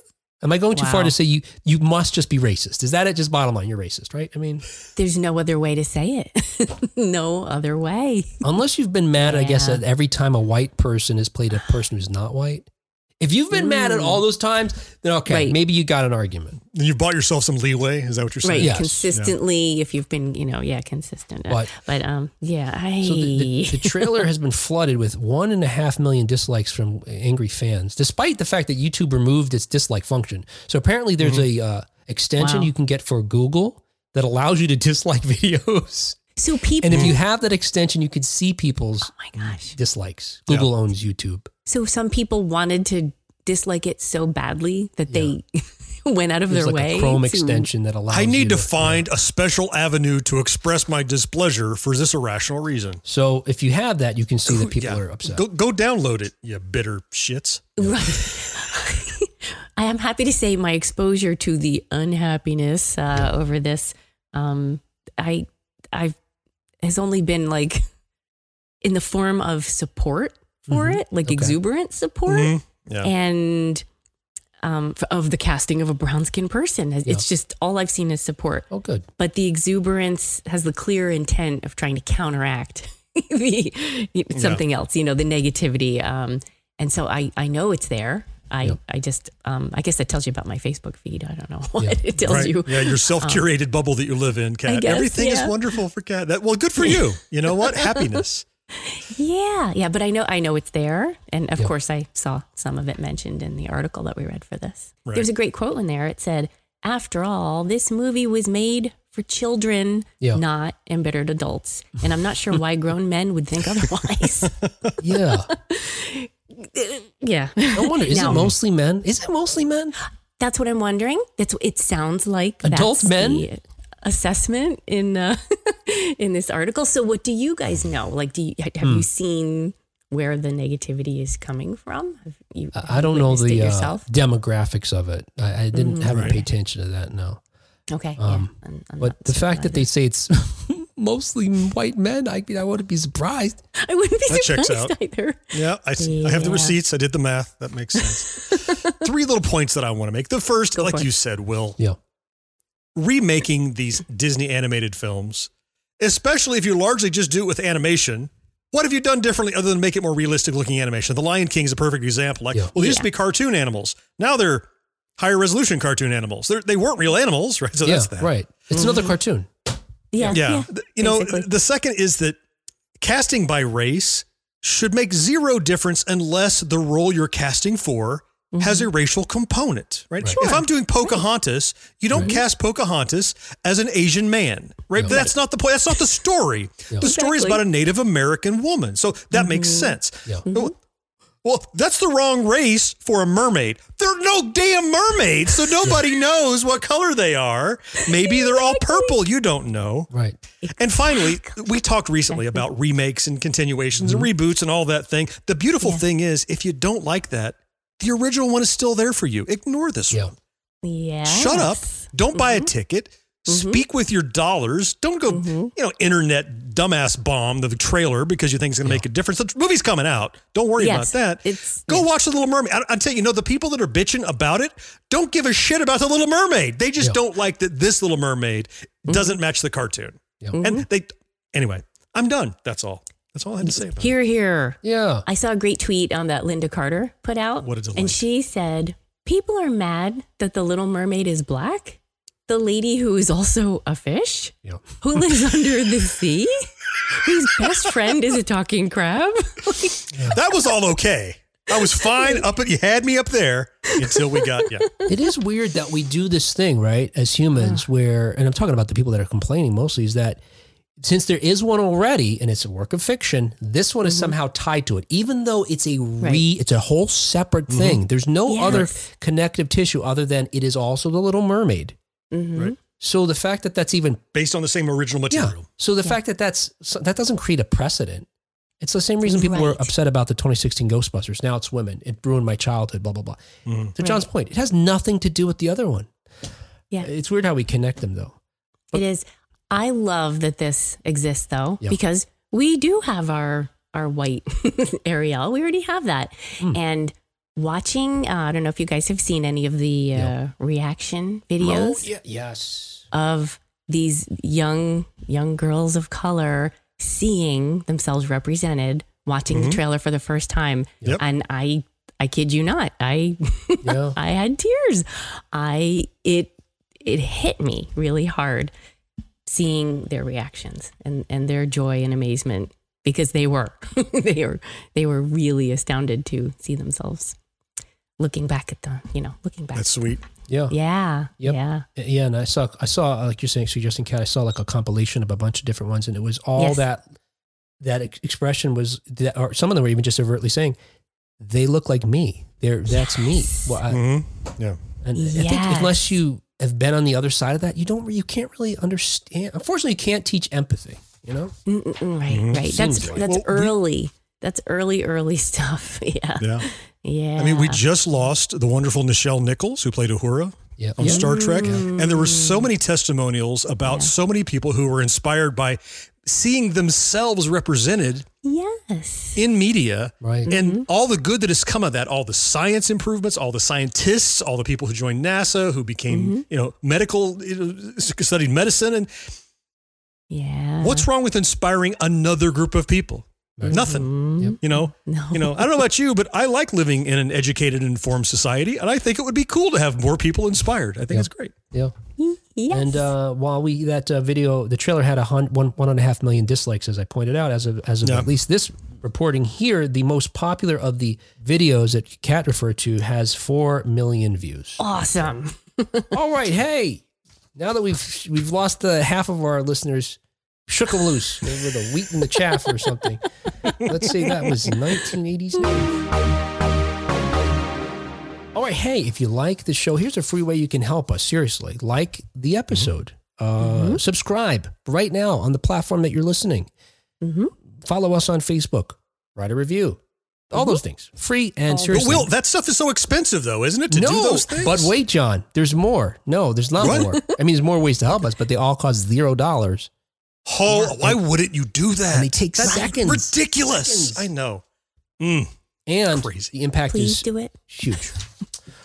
Speaker 2: Am I going too far to say you you must just be racist? Is that it? Just bottom line, you're racist, right? I mean,
Speaker 4: There's no other way to say it. no other way.
Speaker 2: unless you've been mad, I guess,
Speaker 4: Yeah.
Speaker 2: at every time a white person has played a person who's not white. If you've been mad at all those times, then okay,
Speaker 4: Right.
Speaker 2: maybe you got an argument.
Speaker 3: Then you bought yourself some leeway. Is that what you're saying?
Speaker 4: Right.
Speaker 2: Yes.
Speaker 4: Consistently, if you've been, you know, yeah, consistent.
Speaker 2: But-
Speaker 4: but um, yeah, I.
Speaker 2: So the, the, the trailer has been flooded with one and a half million dislikes from angry fans, despite the fact that YouTube removed its dislike function. So apparently, there's a uh, extension
Speaker 4: Wow.
Speaker 2: you can get for Google that allows you to dislike videos.
Speaker 4: So people.
Speaker 2: And if you have that extension, you could see people's
Speaker 4: oh my gosh.
Speaker 2: dislikes. Google owns YouTube.
Speaker 4: So some people wanted to dislike it so badly that they went out of
Speaker 2: There's
Speaker 4: their
Speaker 2: like
Speaker 4: way.
Speaker 2: a Chrome
Speaker 4: to-
Speaker 2: extension that allows.
Speaker 3: I
Speaker 2: you
Speaker 3: need to find a special avenue to express my displeasure for this irrational reason.
Speaker 2: So if you have that, you can see that people
Speaker 3: Yeah.
Speaker 2: are upset.
Speaker 3: Go, go download it, you bitter shits.
Speaker 4: Right. I am happy to say my exposure to the unhappiness uh, over this, um, I, I've has only been like in the form of support for it, like
Speaker 2: Okay.
Speaker 4: exuberant support,
Speaker 3: Mhm. Yeah.
Speaker 4: and um, of the casting of a brown skinned person. It's just all I've seen is support.
Speaker 2: Oh, good.
Speaker 4: but the exuberance has the clear intent of trying to counteract the something else, you know, the negativity. Um, and so I, I know it's there. I,
Speaker 2: Yep.
Speaker 4: I just, um, I guess that tells you about my Facebook feed. I don't know what
Speaker 2: Yeah.
Speaker 4: it tells
Speaker 3: Right.
Speaker 4: you.
Speaker 3: Yeah, your self-curated bubble that you live in, Kat.
Speaker 4: guess,
Speaker 3: Everything
Speaker 4: yeah.
Speaker 3: is wonderful for Kat. That well, good for you. You know what? Happiness.
Speaker 4: Yeah, yeah, but I know, I know it's there, and of
Speaker 2: Yep.
Speaker 4: course, I saw some of it mentioned in the article that we read for this.
Speaker 3: Right.
Speaker 4: There's a great quote in there. It said, "After all, this movie was made for children,
Speaker 2: Yeah.
Speaker 4: not embittered adults." And I'm not sure why grown men would think otherwise.
Speaker 2: Yeah.
Speaker 4: Yeah.
Speaker 2: I wonder, is
Speaker 4: Now-
Speaker 2: it mostly men? Is it mostly men?
Speaker 4: That's what I'm wondering. That's it sounds like
Speaker 2: Adult
Speaker 4: that's
Speaker 2: men?
Speaker 4: the assessment in uh, in this article. So what do you guys know? Like do you, have
Speaker 2: Hmm.
Speaker 4: you seen where the negativity is coming from? Have you
Speaker 2: I I don't know the uh, demographics of it. I, I didn't haven't
Speaker 3: Right.
Speaker 2: paid attention to that. No.
Speaker 4: okay.
Speaker 2: um,
Speaker 4: yeah. I'm- I'm
Speaker 2: But the
Speaker 4: certain
Speaker 2: fact that they say it's mostly white men, I mean, I wouldn't be surprised.
Speaker 4: I wouldn't be
Speaker 3: That checks
Speaker 4: surprised
Speaker 3: out.
Speaker 4: either.
Speaker 3: Yeah, I, see- I have the receipts. I did the math. That makes sense. Three little points that I want to make. The first,
Speaker 4: Go
Speaker 3: like
Speaker 4: for it.
Speaker 3: you said, Will,
Speaker 2: Yeah.
Speaker 3: remaking these Disney animated films, especially if you largely just do it with animation. What have you done differently other than make it more realistic looking animation? The Lion King is a perfect example. Like,
Speaker 2: Yeah.
Speaker 3: well, they used to be cartoon animals. Now they're higher resolution cartoon animals. They're, they weren't real animals, right? So
Speaker 2: yeah.
Speaker 3: that's that.
Speaker 2: Right. It's another mm-hmm. cartoon.
Speaker 4: Yeah.
Speaker 3: Yeah.
Speaker 4: yeah
Speaker 3: You know,
Speaker 4: basically.
Speaker 3: the second is that casting by race should make zero difference unless the role you're casting for has mm-hmm. a racial component, right? If I'm doing Pocahontas, you don't cast Pocahontas as an Asian man, right? That's not the point. That's not the story. The story is about a Native American woman. So that makes mm-hmm. sense.
Speaker 2: Yeah.
Speaker 3: Well, that's the wrong race for a mermaid. There are no damn mermaids, so nobody knows what color they are. Maybe they're all purple. You don't know.
Speaker 2: Right.
Speaker 3: And finally, we talked recently about remakes and continuations and mm-hmm. reboots and all that thing. The beautiful thing is, if you don't like that, the original one is still there for you. Ignore this
Speaker 2: Yeah.
Speaker 3: one.
Speaker 4: Yeah.
Speaker 3: Shut up. Don't buy a mm-hmm. ticket. Mm-hmm. Speak with your dollars. Don't go, mm-hmm. you know, internet dumbass bomb the trailer because you think it's going to make a difference. The movie's coming out. Don't worry
Speaker 4: Yes,
Speaker 3: about that.
Speaker 4: it's-
Speaker 3: go watch The Little Mermaid. I, I tell you, you know, the people that are bitching about it don't give a shit about The Little Mermaid. They just
Speaker 2: Yeah.
Speaker 3: don't like that this Little Mermaid mm-hmm. doesn't match the cartoon.
Speaker 2: Yeah.
Speaker 3: And they, anyway, I'm done. That's all. That's all I had to say about it.
Speaker 4: Here, here.
Speaker 2: Yeah.
Speaker 4: I saw a great tweet on that Lynda Carter put out.
Speaker 3: What a delight.
Speaker 4: And she said, People are mad that the little mermaid is black. The lady who is also a fish,
Speaker 2: Yeah.
Speaker 4: who lives under the sea, whose best friend is a talking crab.
Speaker 3: That was all okay. I was fine up at you had me up there until we got yeah.
Speaker 2: it is weird that we do this thing, right, as humans, where, and I'm talking about the people that are complaining mostly, is that since there is one already and it's a work of fiction, this one is mm-hmm. somehow tied to it, even though it's a re,
Speaker 4: Right.
Speaker 2: it's a whole separate mm-hmm. thing. There's no other connective tissue other than it is also the Little Mermaid.
Speaker 4: Mhm.
Speaker 3: Right.
Speaker 2: So the fact that that's even
Speaker 3: Based on the same original material.
Speaker 2: yeah,
Speaker 3: material.
Speaker 2: so the fact that that's so that doesn't create a precedent. It's the same reason people were upset about the 2016 Ghostbusters. Now it's women. It ruined my childhood. Blah blah blah. To John's point, it has nothing to do with the other one.
Speaker 4: Yeah.
Speaker 2: It's weird how we connect them though.
Speaker 4: It is. I love that this exists though,
Speaker 2: Yeah.
Speaker 4: because we do have our our white Ariel. We already have that.
Speaker 2: Hmm.
Speaker 4: And watching, uh, I don't know if you guys have seen any of the uh, reaction videos
Speaker 2: Oh, yeah. Yes.
Speaker 4: of these young young girls of color seeing themselves represented, watching the trailer for the first time,
Speaker 3: Mm-hmm. Yep.
Speaker 4: and I I kid you not, I
Speaker 2: Yeah.
Speaker 4: I had tears. I it it hit me really hard seeing their reactions and and their joy and amazement because they were they were they were really astounded to see themselves looking back at the you know looking back
Speaker 3: That's sweet.
Speaker 2: Yeah.
Speaker 4: yeah
Speaker 2: Yep.
Speaker 4: yeah
Speaker 2: Yeah. And I saw, I saw, like you're saying, suggesting Kat. I saw like a compilation of a bunch of different ones, and it was all
Speaker 4: Yes.
Speaker 2: that. That ex- expression was, that, or some of them were even just overtly saying, "They look like me. They're that's me." Well, I,
Speaker 3: Mm-hmm. Yeah.
Speaker 2: And I think unless you have been on the other side of that, you don't, you can't really understand. Unfortunately, you can't teach empathy. You know,
Speaker 4: Mm-mm, right right that's
Speaker 2: Seems like-
Speaker 4: that's
Speaker 3: Well, we-
Speaker 4: early that's early early stuff yeah
Speaker 3: Yeah.
Speaker 4: Yeah
Speaker 3: I mean, we just lost the wonderful Nichelle Nichols, who played Uhura
Speaker 2: yeah,
Speaker 3: on
Speaker 2: yeah.
Speaker 3: Star Trek. And there were so many testimonials about so many people who were inspired by seeing themselves represented
Speaker 4: yes.
Speaker 3: in media.
Speaker 2: Right.
Speaker 3: and mm-hmm. all the good that has come of that all the science improvements all the scientists all the people who joined nasa who became mm-hmm. you know medical you know, studied medicine and
Speaker 4: yeah.
Speaker 3: What's wrong with inspiring another group of people nothing
Speaker 4: Mm,
Speaker 3: you know?
Speaker 4: No.
Speaker 3: You know i don't know about you but i like living in an educated and informed society and i think it would be cool to have more people inspired. I think it's great.
Speaker 2: Yeah.
Speaker 4: yes.
Speaker 2: And uh, while we that uh, video, the trailer had a hun- one one and a half million dislikes, as I pointed out, as of as of
Speaker 3: Yeah.
Speaker 2: at least this reporting here, the most popular of the videos that Kat referred to has four million views.
Speaker 4: awesome.
Speaker 2: All right, hey, now that we've we've lost the half of our listeners, shook them loose over the wheat and the chaff or something. Let's say that was 1980s. All right, hey, if you like the show, here's a free way you can help us. Seriously, like the episode, uh, subscribe right now on the platform that you're listening.
Speaker 4: Mhm.
Speaker 2: Follow us on Facebook, write a review, all those things, free and
Speaker 3: but
Speaker 2: seriously.
Speaker 3: will that stuff is so expensive though isn't it to
Speaker 2: no,
Speaker 3: do those things
Speaker 2: but wait, John, there's more. No, there's not
Speaker 3: What?
Speaker 2: more. I mean, there's more ways to help us, but they all cost zero dollars.
Speaker 3: Oh, why wouldn't you do that
Speaker 2: And they take
Speaker 3: That's
Speaker 2: seconds.
Speaker 3: ridiculous
Speaker 2: Seconds.
Speaker 3: i know mm.
Speaker 2: And
Speaker 3: Crazy.
Speaker 2: the impact
Speaker 4: please
Speaker 2: is
Speaker 4: do it
Speaker 2: huge.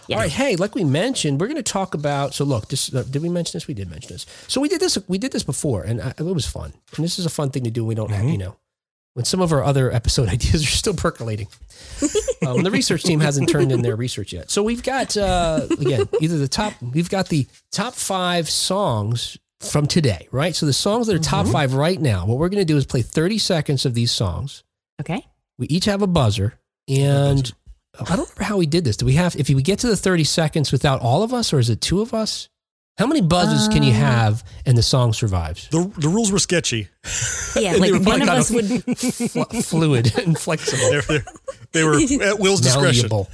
Speaker 4: Yes.
Speaker 2: All right, hey, like we mentioned, we're going to talk about. So look, this uh, did we mention this? We did mention this. So we did this. We did this before, and I, it was fun. And this is a fun thing to do. We don't have, you know, when some of our other episode ideas are still percolating. um, the research team hasn't turned in their research yet. So we've got uh, again either the top. We've got the top five songs from today, right? So the songs that are top five right now. What we're going to do is play thirty seconds of these songs.
Speaker 4: okay
Speaker 2: We each have a buzzer, and I don't remember how we did this. Do we have if we get to the thirty seconds without all of us, or is it two of us? How many buzzes can you
Speaker 4: Um,
Speaker 2: have and the song survives?
Speaker 3: The the rules were sketchy.
Speaker 4: Yeah,
Speaker 2: They
Speaker 4: like
Speaker 2: were
Speaker 4: one of us
Speaker 2: of-
Speaker 4: would.
Speaker 2: Fl- fluid and flexible.
Speaker 3: They were, they were at Will's discretion.
Speaker 2: malleable.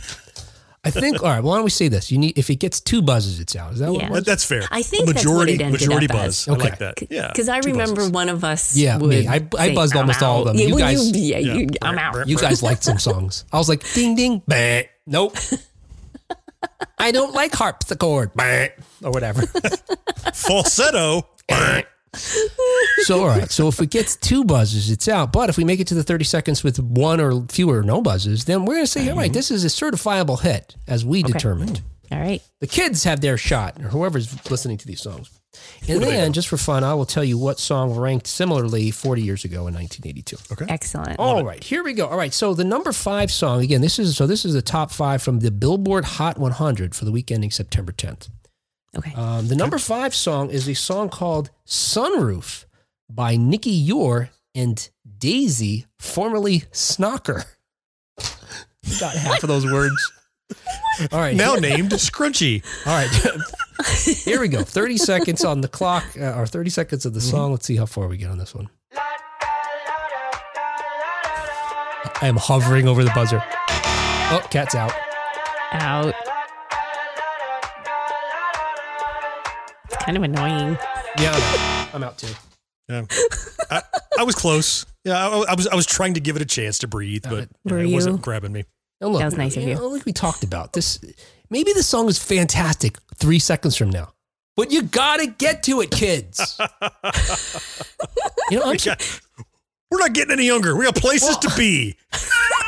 Speaker 2: I think. All right. Why don't we say this? You need if it gets two buzzes, it's out. Is that what
Speaker 4: Yeah.
Speaker 2: it was?
Speaker 3: That- That's fair.
Speaker 4: I think
Speaker 3: A
Speaker 4: that's what
Speaker 3: majority
Speaker 4: it ended
Speaker 3: majority
Speaker 4: up
Speaker 3: buzz.
Speaker 4: as.
Speaker 3: I like
Speaker 2: Okay.
Speaker 3: that. Yeah,
Speaker 4: Because I remember
Speaker 3: buzzes.
Speaker 4: one of us.
Speaker 2: Yeah,
Speaker 4: would
Speaker 2: me. I- I
Speaker 4: say,
Speaker 2: buzzed
Speaker 4: "I'm
Speaker 2: almost all of them.
Speaker 4: Yeah,
Speaker 2: You
Speaker 4: well,
Speaker 2: guys-
Speaker 4: yeah,
Speaker 3: Yeah.
Speaker 4: you, I'm out.
Speaker 2: You guys liked some songs. I was like, ding ding, bah. Nope. I don't like harpsichord, bah, or whatever.
Speaker 3: falsetto.
Speaker 2: So all right. So if it gets two buzzes, it's out. But if we make it to the thirty seconds with one or fewer no buzzes, then we're gonna say, all right, mm-hmm. this is a certifiable hit, as we determined. Mm.
Speaker 4: All right.
Speaker 2: The kids have their shot, or whoever's listening to these songs. And then, just for fun, I will tell you what song ranked similarly 40 years ago in 1982. Okay.
Speaker 4: Excellent.
Speaker 2: All right, here we go. All right, so the number five song again. This is so. This is the top five from the Billboard Hot 100 for the week ending September 10th.
Speaker 4: Okay.
Speaker 2: Um, the number five song is a song called "Sunroof" by Nicky Youre and Daisy, formerly Snocker. Got half of those words. All right,
Speaker 3: Now named Scrunchy.
Speaker 2: all right. Here we go. 30 seconds on the clock, uh, or 30 seconds of the song. Let's see how far we get on this one. I am hovering over the buzzer. Oh, Kat's out.
Speaker 4: out. Kind of annoying.
Speaker 2: Yeah, I'm out, I'm out too.
Speaker 3: Yeah. I, I was close. Yeah, I, I was I was trying to give it a chance to breathe, but yeah,
Speaker 4: Were
Speaker 3: it wasn't grabbing me.
Speaker 2: And look,
Speaker 4: That was nice of you.
Speaker 2: know, like we talked about this. Maybe the song is fantastic three seconds from now, but you gotta get to it, kids. you know, I'm,
Speaker 3: Yeah. We're not getting any younger. We got places to be.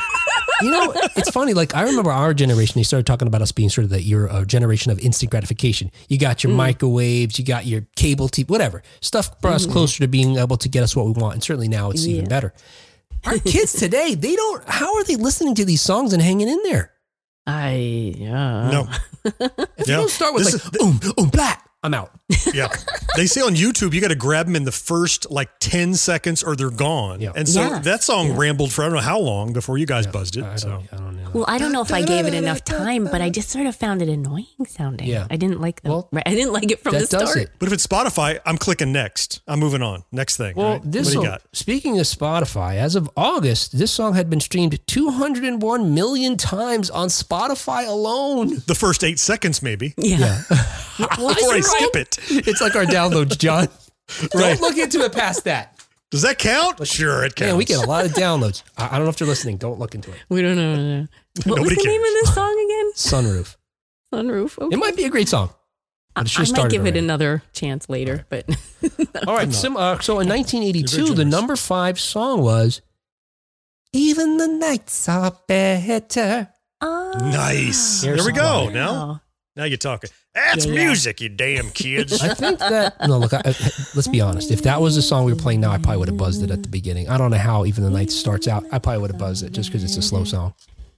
Speaker 2: you know, it's funny. Like I remember our generation, they started talking about us being sort of the era, uh, generation of instant gratification. You got
Speaker 4: Mm.
Speaker 2: your microwaves, you got your cable TV, whatever stuff brought us closer to being able to get us what we want. And certainly now it's even
Speaker 4: Mm-hmm.
Speaker 2: Better. Our kids today, they don't. How are they listening to these songs and hanging in there?
Speaker 4: I yeah.
Speaker 3: No.
Speaker 2: If
Speaker 3: Yeah.
Speaker 2: you don't start with
Speaker 3: This
Speaker 2: like, um, um, black, I'm out.
Speaker 3: Yeah. They say on YouTube, you got to grab them in the first like 10 seconds or they're gone.
Speaker 2: Yeah.
Speaker 3: And so
Speaker 4: Yeah.
Speaker 3: that song rambled for I don't know how long before you guys buzzed it.
Speaker 2: I
Speaker 3: so
Speaker 2: don't, I don't know.
Speaker 4: Well, I don't know if I gave it enough time, but I just sort of found it annoying sounding.
Speaker 2: Yeah.
Speaker 4: I didn't like the.
Speaker 2: Well,
Speaker 4: right, I didn't like it from
Speaker 2: that
Speaker 4: the
Speaker 2: does
Speaker 4: start.
Speaker 2: it.
Speaker 3: But if it's Spotify, I'm clicking next. I'm moving on. Next thing.
Speaker 2: Well,
Speaker 3: right?
Speaker 2: this
Speaker 3: what do you
Speaker 2: song,
Speaker 3: got?
Speaker 2: speaking of Spotify, as of August, this song had been streamed 201 million times on Spotify alone.
Speaker 3: The first eight seconds, maybe.
Speaker 4: Yeah.
Speaker 3: Before I skip it.
Speaker 2: It's like our downloads, John.
Speaker 3: Right.
Speaker 2: Don't look into it past that.
Speaker 3: Does that count? Sure, it counts.
Speaker 2: Man, we get a lot of downloads. I, I don't know if they're listening. Don't look into it.
Speaker 4: We don't know. no. What
Speaker 3: Nobody
Speaker 4: was the name of this song again?
Speaker 2: Sunroof.
Speaker 4: Sunroof. Okay.
Speaker 2: It might be a great song. But it should
Speaker 4: I
Speaker 2: have
Speaker 4: might
Speaker 2: started
Speaker 4: give it another chance later, but
Speaker 2: All right. Sim, uh, so in 1982, the number five song was Even the Nights Are Better.
Speaker 4: oh,
Speaker 3: Nice.
Speaker 2: Here's
Speaker 3: there we go. Now, now you're talking. That's
Speaker 4: Yeah, yeah.
Speaker 3: music, you damn kids.
Speaker 2: I think that no. Look, I, I- let's be honest. If that was the song we were playing now, I probably would have buzzed it at the beginning. I don't know how even the night starts out. I probably would have buzzed it just because it's a slow song.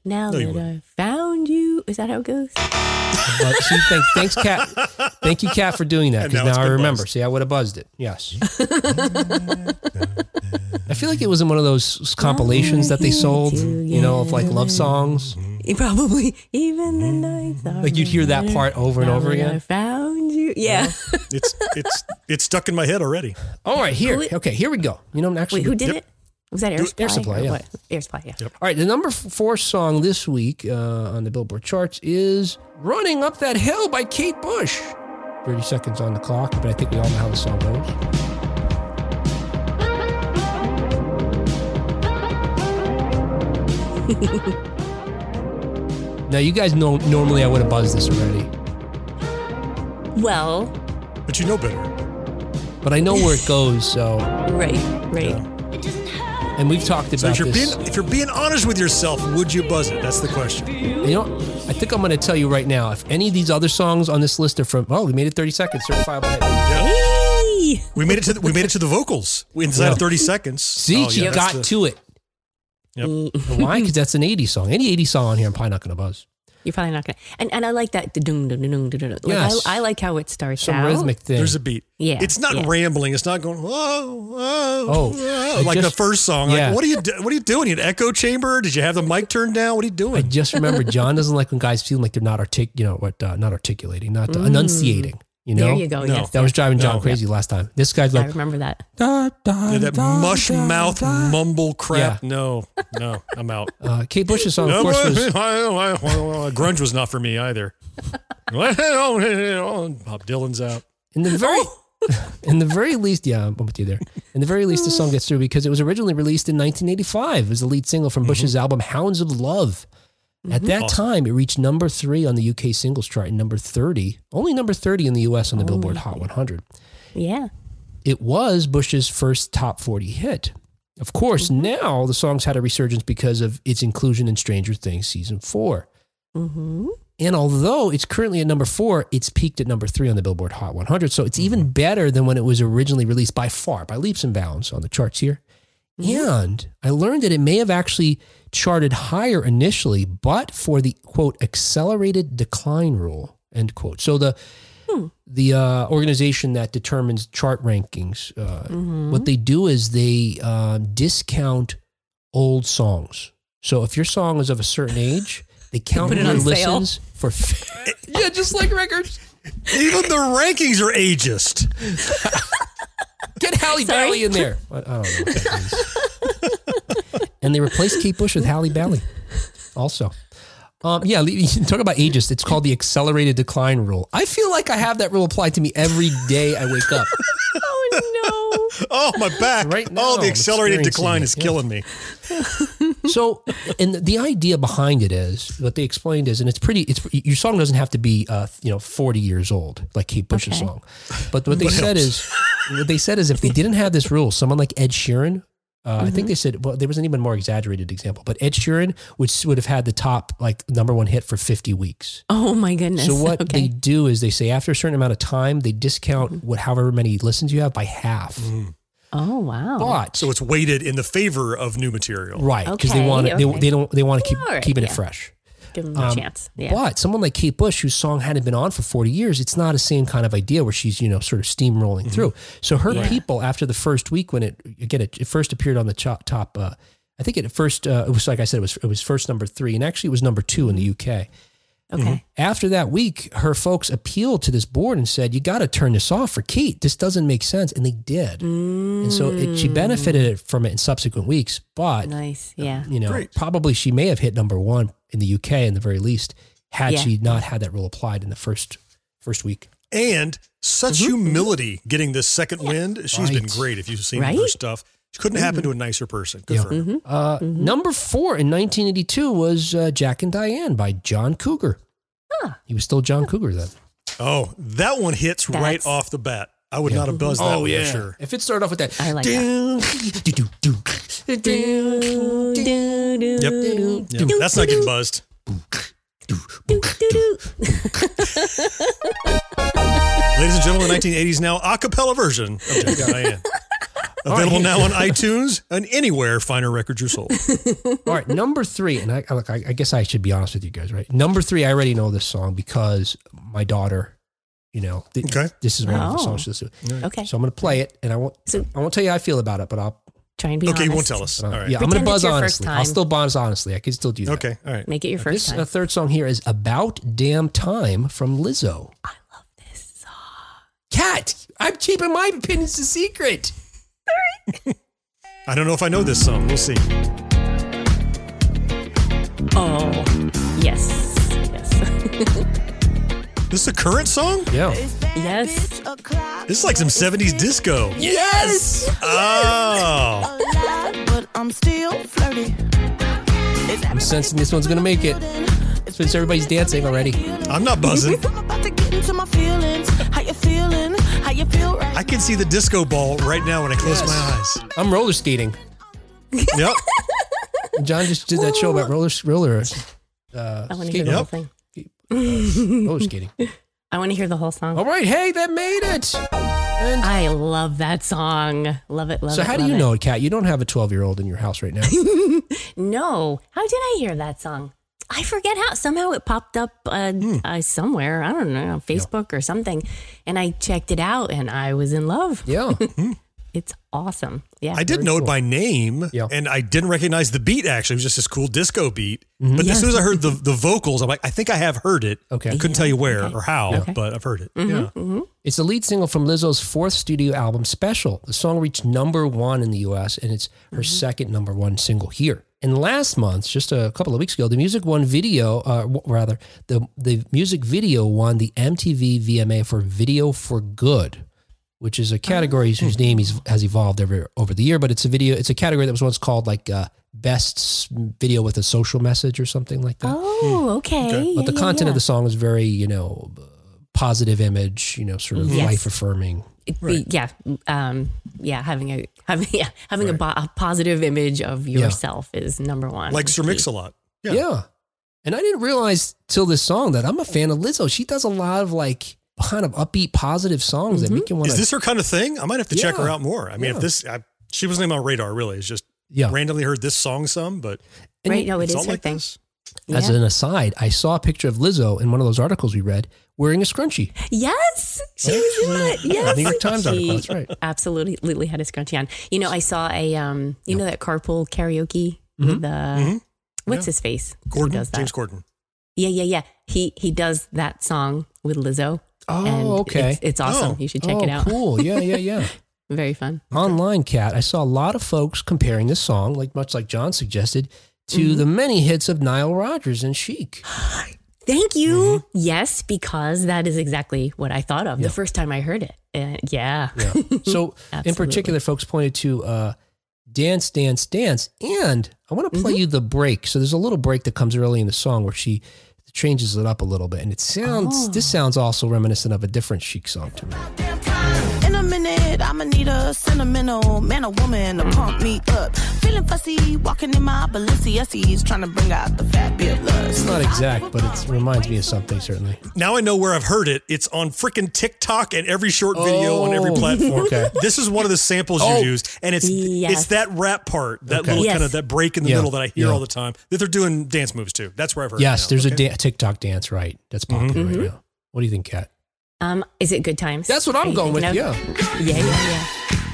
Speaker 4: Now
Speaker 3: No,
Speaker 4: that. I found you, is that how it goes?
Speaker 2: But see, thanks, thanks, Kat. Thank you, Kat, for doing that because
Speaker 3: now
Speaker 2: now I remember.
Speaker 3: buzzed.
Speaker 2: See, I would have buzzed it. Yes. I feel like it was in one of those compilations that they sold, you know, of like love songs.
Speaker 4: Probably even the nights are
Speaker 2: Like you'd hear that part over and over again.
Speaker 4: I found you. Yeah.
Speaker 3: it's it's it's stuck in my head already.
Speaker 2: All right, here. Okay, here we go. You know, I'm actually,
Speaker 4: Wait, who did
Speaker 3: Yep.
Speaker 4: it? Was that Air Supply?
Speaker 2: Air
Speaker 4: Supply?
Speaker 2: Supply, yeah.
Speaker 4: what? Air Supply, yeah.
Speaker 2: All right, the number four song this week uh, on the Billboard charts is "Running Up That Hill" by Kate Bush. Thirty seconds on the clock, but I think we all know how the song goes. now, you guys know normally I would have buzzed this already,
Speaker 4: Well,
Speaker 3: But you know better.
Speaker 2: but I know where it goes. So,
Speaker 4: right, right.
Speaker 2: and we've talked
Speaker 3: So
Speaker 2: about
Speaker 3: if you're
Speaker 2: this.
Speaker 3: being if you're being honest with yourself, would you buzz it? That's the question.
Speaker 2: You know, I think I'm going to tell you right now. If any of these other songs on this list are from, oh, we made it 30 seconds, certifiable hit.
Speaker 4: Hey!
Speaker 3: We made it to the, we made it to the vocals inside
Speaker 2: Yeah.
Speaker 3: of 30 seconds.
Speaker 2: See,
Speaker 3: Oh,
Speaker 2: she
Speaker 3: yeah, that's
Speaker 2: got
Speaker 3: the-
Speaker 2: to it.
Speaker 3: Yep.
Speaker 2: And Why? Because that's an 80s song. Any 80s song on here, I'm probably not going to buzz.
Speaker 4: You're probably not gonna. And and I like that. Like,
Speaker 2: Yes.
Speaker 4: I, I like how it starts
Speaker 2: Some
Speaker 4: out.
Speaker 2: rhythmic thing.
Speaker 3: There's a beat.
Speaker 4: Yeah,
Speaker 3: It's not
Speaker 4: yeah.
Speaker 3: rambling. It's not going whoa, whoa,
Speaker 2: Oh,
Speaker 3: whoa, like
Speaker 2: just-
Speaker 3: the first song.
Speaker 2: yeah.
Speaker 3: Like, what are you do- what are you doing? You an echo chamber? Did you have the mic turned down? What are you doing?
Speaker 2: I just remember John doesn't like when guys feel like they're not artic, you know, what, uh, not articulating, not uh, enunciating. You know.
Speaker 4: There you go.
Speaker 3: No.
Speaker 4: Yes,
Speaker 2: that was driving John
Speaker 3: No.
Speaker 2: crazy last time. This guy's
Speaker 4: I
Speaker 2: like,
Speaker 4: remember that.
Speaker 2: da, da,
Speaker 3: Yeah, that
Speaker 2: da,
Speaker 3: mush
Speaker 2: da,
Speaker 3: mouth
Speaker 2: da.
Speaker 3: mumble crap.
Speaker 2: Yeah.
Speaker 3: No, no, I'm out.
Speaker 2: Uh, Kate Bush's song, of course, was
Speaker 3: Grunge was not for me either. Bob Dylan's out.
Speaker 2: in the very, in the very least. Yeah, I'm with you there. In the very least, the song gets through because it was originally released in 1985 as the lead single from Bush's album "Hounds of Love." At mm-hmm. that
Speaker 3: Awesome.
Speaker 2: time, it reached number three on the UK singles chart and number 30, only number 30 in the US on the Billboard oh. Hot 100.
Speaker 4: Yeah.
Speaker 2: it was Bush's first top 40 hit. Of course, mm-hmm. now the song's had a resurgence because of its inclusion in Stranger Things season four.
Speaker 4: Mm-hmm.
Speaker 2: And although it's currently at number four, it's peaked at number three on the Billboard Hot 100. So it's even mm-hmm. better than when it was originally released by far, by leaps and bounds on the charts here. And I learned that it may have actually charted higher initially, but for the quote accelerated decline rule end quote. So the the uh, organization that determines chart rankings, uh,
Speaker 4: Mm-hmm.
Speaker 2: what they do is they uh, discount old songs. So if your song is of a certain age, they count
Speaker 4: put it
Speaker 2: your
Speaker 4: on sale.
Speaker 2: listens for. yeah, just like records.
Speaker 3: Even the rankings are ageist.
Speaker 2: Get Halle
Speaker 4: Sorry?
Speaker 2: Bailey in there. I, I don't know. What that means. and they replaced Kate Bush with Halle Bailey. Also, um, yeah. you Talk about ageist. It's called the accelerated decline rule. I feel like I have that rule applied to me every day I wake up.
Speaker 4: Oh no!
Speaker 3: Oh, my back.
Speaker 2: Right now,
Speaker 3: oh, the accelerated decline
Speaker 2: it,
Speaker 3: is
Speaker 2: yeah.
Speaker 3: killing me.
Speaker 2: So, and the idea behind it is what they explained is, and it's pretty. It's your song doesn't have to be, uh, you know, forty years old like Kate Bush's
Speaker 4: Okay.
Speaker 2: song, but what they said is, what they said is, if they didn't have this rule, someone like Ed Sheeran, uh, I think they said, well, there was an even more exaggerated example, but Ed Sheeran would would have had the top like number one hit for fifty weeks.
Speaker 4: Oh my goodness.
Speaker 2: So what they do is they say after a certain amount of time, they discount what however many listens you have by half.
Speaker 4: Oh wow.
Speaker 2: But
Speaker 3: So it's weighted in the favor of new material.
Speaker 2: right because they want it, they, they don't they want to keep
Speaker 4: All right,
Speaker 2: keeping it fresh.
Speaker 4: Give them a
Speaker 2: Um,
Speaker 4: chance. Yeah.
Speaker 2: But someone like Kate Bush, whose song hadn't been on for 40 years, it's not the same kind of idea where she's, you know, sort of steamrolling through. So her
Speaker 4: Yeah.
Speaker 2: people, after the first week when it, again, it, it first appeared on the top, top uh, I think it first, uh, it was like I said, it was, it was first number three, and actually it was number two in the UK. Mm-hmm.
Speaker 4: okay.
Speaker 2: After that week, her folks appealed to this board and said, "You got to turn this off for Kate. This doesn't make sense," and they did. And so it, she mm. benefited from it in subsequent weeks. But
Speaker 4: Nice. Uh, yeah.
Speaker 2: you know,
Speaker 3: Great.
Speaker 2: probably she may have hit number one in the UK in the very least had
Speaker 4: Yeah.
Speaker 2: she not had that rule applied in the first first week.
Speaker 3: And such mm-hmm. humility getting this second wind. She's been great if you've seen
Speaker 4: Right?
Speaker 3: her stuff. She couldn't happen to a nicer person. Good
Speaker 2: Yeah.
Speaker 3: for her.
Speaker 2: Uh, Number four in 1982 was uh, Jack and Diane by John Cougar. He was still John Cougar then.
Speaker 3: Oh, that one hits right off the bat. I would
Speaker 2: Yeah.
Speaker 3: not have buzzed that one for sure.
Speaker 2: If it started off with that,
Speaker 4: I like that.
Speaker 2: that.
Speaker 4: Do, do, do,
Speaker 3: Yep.
Speaker 4: do,
Speaker 3: Yep.
Speaker 4: do,
Speaker 3: That's not getting
Speaker 4: do,
Speaker 3: buzzed.
Speaker 4: do, do, do.
Speaker 3: Ladies and gentlemen, 1980s now a cappella version of Jack and Diane. Available now on iTunes and anywhere finer records are sold.
Speaker 2: All right, number three, and I, I look, I, I guess I should be honest with you guys, right? Number three, I already know this song because my daughter, you know, th-
Speaker 3: Okay.
Speaker 2: this is one of the
Speaker 4: Oh.
Speaker 2: songs she listens to.
Speaker 4: Okay.
Speaker 2: So I'm going to play it, and I won't,
Speaker 4: So-
Speaker 2: I won't tell you how I feel about it, but I'll,
Speaker 4: Try and be
Speaker 3: Okay, you won't tell us.
Speaker 2: uh,
Speaker 3: All right.
Speaker 2: yeah, I'm going to buzz honestly. I'll still buzz honestly. I can still do that.
Speaker 3: Okay. All right.
Speaker 4: Make it your first
Speaker 2: This
Speaker 4: time.
Speaker 2: third song here is "About Damn Time" from Lizzo.
Speaker 4: I love this song.
Speaker 2: Kat, I'm keeping my opinions a secret.
Speaker 3: I don't know if I know this song. We'll see.
Speaker 4: Oh, yes. Yes.
Speaker 3: This is a current song?
Speaker 2: Yeah.
Speaker 4: yes.
Speaker 3: This is like some 70s disco.
Speaker 2: Yes.
Speaker 3: Oh.
Speaker 6: but I'm still flirty.
Speaker 2: I'm sensing this one's gonna make it. Since everybody's dancing already.
Speaker 3: I'm not buzzing.
Speaker 6: you? How you feel right
Speaker 3: I can see the disco ball right now when I close my eyes.
Speaker 2: I'm roller skating.
Speaker 3: Yep.
Speaker 2: John just did that show about roller roller uh,
Speaker 4: I want to hear
Speaker 2: skating.
Speaker 4: the whole
Speaker 3: Yep.
Speaker 4: thing.
Speaker 2: roller skating.
Speaker 4: I want to hear the whole song.
Speaker 2: All right, hey, that made it. And
Speaker 4: I love that song. Love it. Love
Speaker 2: so,
Speaker 4: it.
Speaker 2: So how do you
Speaker 4: it.
Speaker 2: know it, Kat? You don't have a 12 year old in your house right now.
Speaker 4: No. How did I hear that song? I forget how somehow it popped up uh,
Speaker 3: Hmm.
Speaker 4: uh, somewhere. I don't know, Facebook or something, and I checked it out, and I was in love.
Speaker 2: Yeah.
Speaker 4: It's awesome. Yeah,
Speaker 3: I did
Speaker 2: Very
Speaker 3: know
Speaker 2: cool.
Speaker 3: it by name,
Speaker 2: Yeah.
Speaker 3: and I didn't recognize the beat. Actually, it was just this cool disco beat.
Speaker 2: Mm-hmm.
Speaker 3: But
Speaker 4: Yeah.
Speaker 3: as soon as I heard the the vocals, I'm like, I think I have heard it.
Speaker 2: Okay.
Speaker 3: I couldn't tell you where
Speaker 4: Okay.
Speaker 3: or how,
Speaker 4: Okay.
Speaker 3: but I've heard it.
Speaker 4: Mm-hmm.
Speaker 3: Yeah.
Speaker 2: It's the lead single from Lizzo's fourth studio album, Special. The song reached number one in the US, and it's her second number one single here. And last month, just a couple of weeks ago, the music one video, uh, w- rather, the, the music video won the MTV VMA for Video for Good, which is a category whose name is, has evolved over, over the year, but it's a video, it's a category that was once called like uh, Best Video with a Social Message or something like that.
Speaker 4: Oh, okay.
Speaker 2: But the
Speaker 4: Yeah,
Speaker 2: content
Speaker 4: yeah,
Speaker 2: of the song is very, you know, positive image, you know, sort of
Speaker 4: Yes.
Speaker 2: life affirming.
Speaker 4: It- the- yeah, um, yeah. Having a having yeah having a, bo- a positive image of yourself is number one.
Speaker 3: Like Sir Mix-a-Lot.
Speaker 2: Yeah.
Speaker 3: Yeah.
Speaker 2: And I didn't realize till this song that I'm a fan of Lizzo. She does a lot of like kind of upbeat, positive songs that make you want
Speaker 3: Is this her kind of thing? I might have to check her out more. I mean,
Speaker 2: Yeah.
Speaker 3: if this, I, she wasn't even on my radar really. It's just
Speaker 2: Yeah.
Speaker 3: randomly heard this song some, but
Speaker 2: And
Speaker 4: Right? No, it
Speaker 3: it's
Speaker 4: is
Speaker 3: all
Speaker 4: her
Speaker 3: like
Speaker 4: thing.
Speaker 3: this.
Speaker 2: As an aside, I saw a picture of Lizzo in one of those articles we read wearing a scrunchie.
Speaker 4: Yes, she was in it. Yes,
Speaker 2: New York Times article, that's right.
Speaker 4: Absolutely, Lily had a scrunchie on. You know, I saw a um, you know that carpool karaoke.
Speaker 2: Mm-hmm.
Speaker 4: The what's his face?
Speaker 3: Corden,
Speaker 4: does that?
Speaker 3: James Corden.
Speaker 4: Yeah, yeah, yeah. He he does that song with Lizzo.
Speaker 2: Oh,
Speaker 4: and
Speaker 2: okay.
Speaker 4: It's, it's awesome.
Speaker 3: Oh.
Speaker 4: You should check
Speaker 2: oh,
Speaker 4: it out.
Speaker 2: cool. Yeah, yeah, yeah.
Speaker 4: Very fun.
Speaker 2: Online, Kat, I saw a lot of folks comparing this song, like much like John suggested, to
Speaker 4: Mm-hmm.
Speaker 2: the many hits of Nile Rodgers and Chic.
Speaker 4: Thank you.
Speaker 2: Mm-hmm.
Speaker 4: Yes, because that is exactly what I thought of the first time I heard it. Uh, yeah.
Speaker 2: Yeah. So, in particular, folks pointed to uh, Dance, Dance, Dance. And I want to
Speaker 4: Mm-hmm.
Speaker 2: play you the break. So, there's a little break that comes early in the song where she changes it up a little bit. And it sounds,
Speaker 4: Oh.
Speaker 2: this sounds also reminiscent of a different Chic song to me.
Speaker 6: In a minute, I'ma need a sentimental man or woman to pump me up. Feeling fussy, walking in my Balenciagas, trying to bring out the fabulous.
Speaker 2: It's not exact, but it reminds me of something, certainly.
Speaker 3: Now I know where I've heard it. It's on freaking TikTok and every short video on every
Speaker 2: Oh,
Speaker 3: platform.
Speaker 2: okay.
Speaker 3: This is one of the samples
Speaker 2: Oh.
Speaker 3: you use, and it's
Speaker 4: Yes.
Speaker 3: it's that rap part, that
Speaker 2: Okay.
Speaker 3: little
Speaker 4: Yes.
Speaker 3: kind of that break in the
Speaker 2: Yeah.
Speaker 3: middle that I hear
Speaker 2: Yeah.
Speaker 3: all the time. That they're doing dance moves too. That's where I've heard.
Speaker 2: Yes,
Speaker 3: it now.
Speaker 2: there's
Speaker 3: Okay.
Speaker 2: a da- TikTok dance, right? That's popular
Speaker 4: Mm-hmm.
Speaker 2: right now. What do you think, Kat?
Speaker 4: Um, is it good times?
Speaker 2: That's what I'm going with.
Speaker 4: of-
Speaker 2: Yeah.
Speaker 4: Yeah, yeah,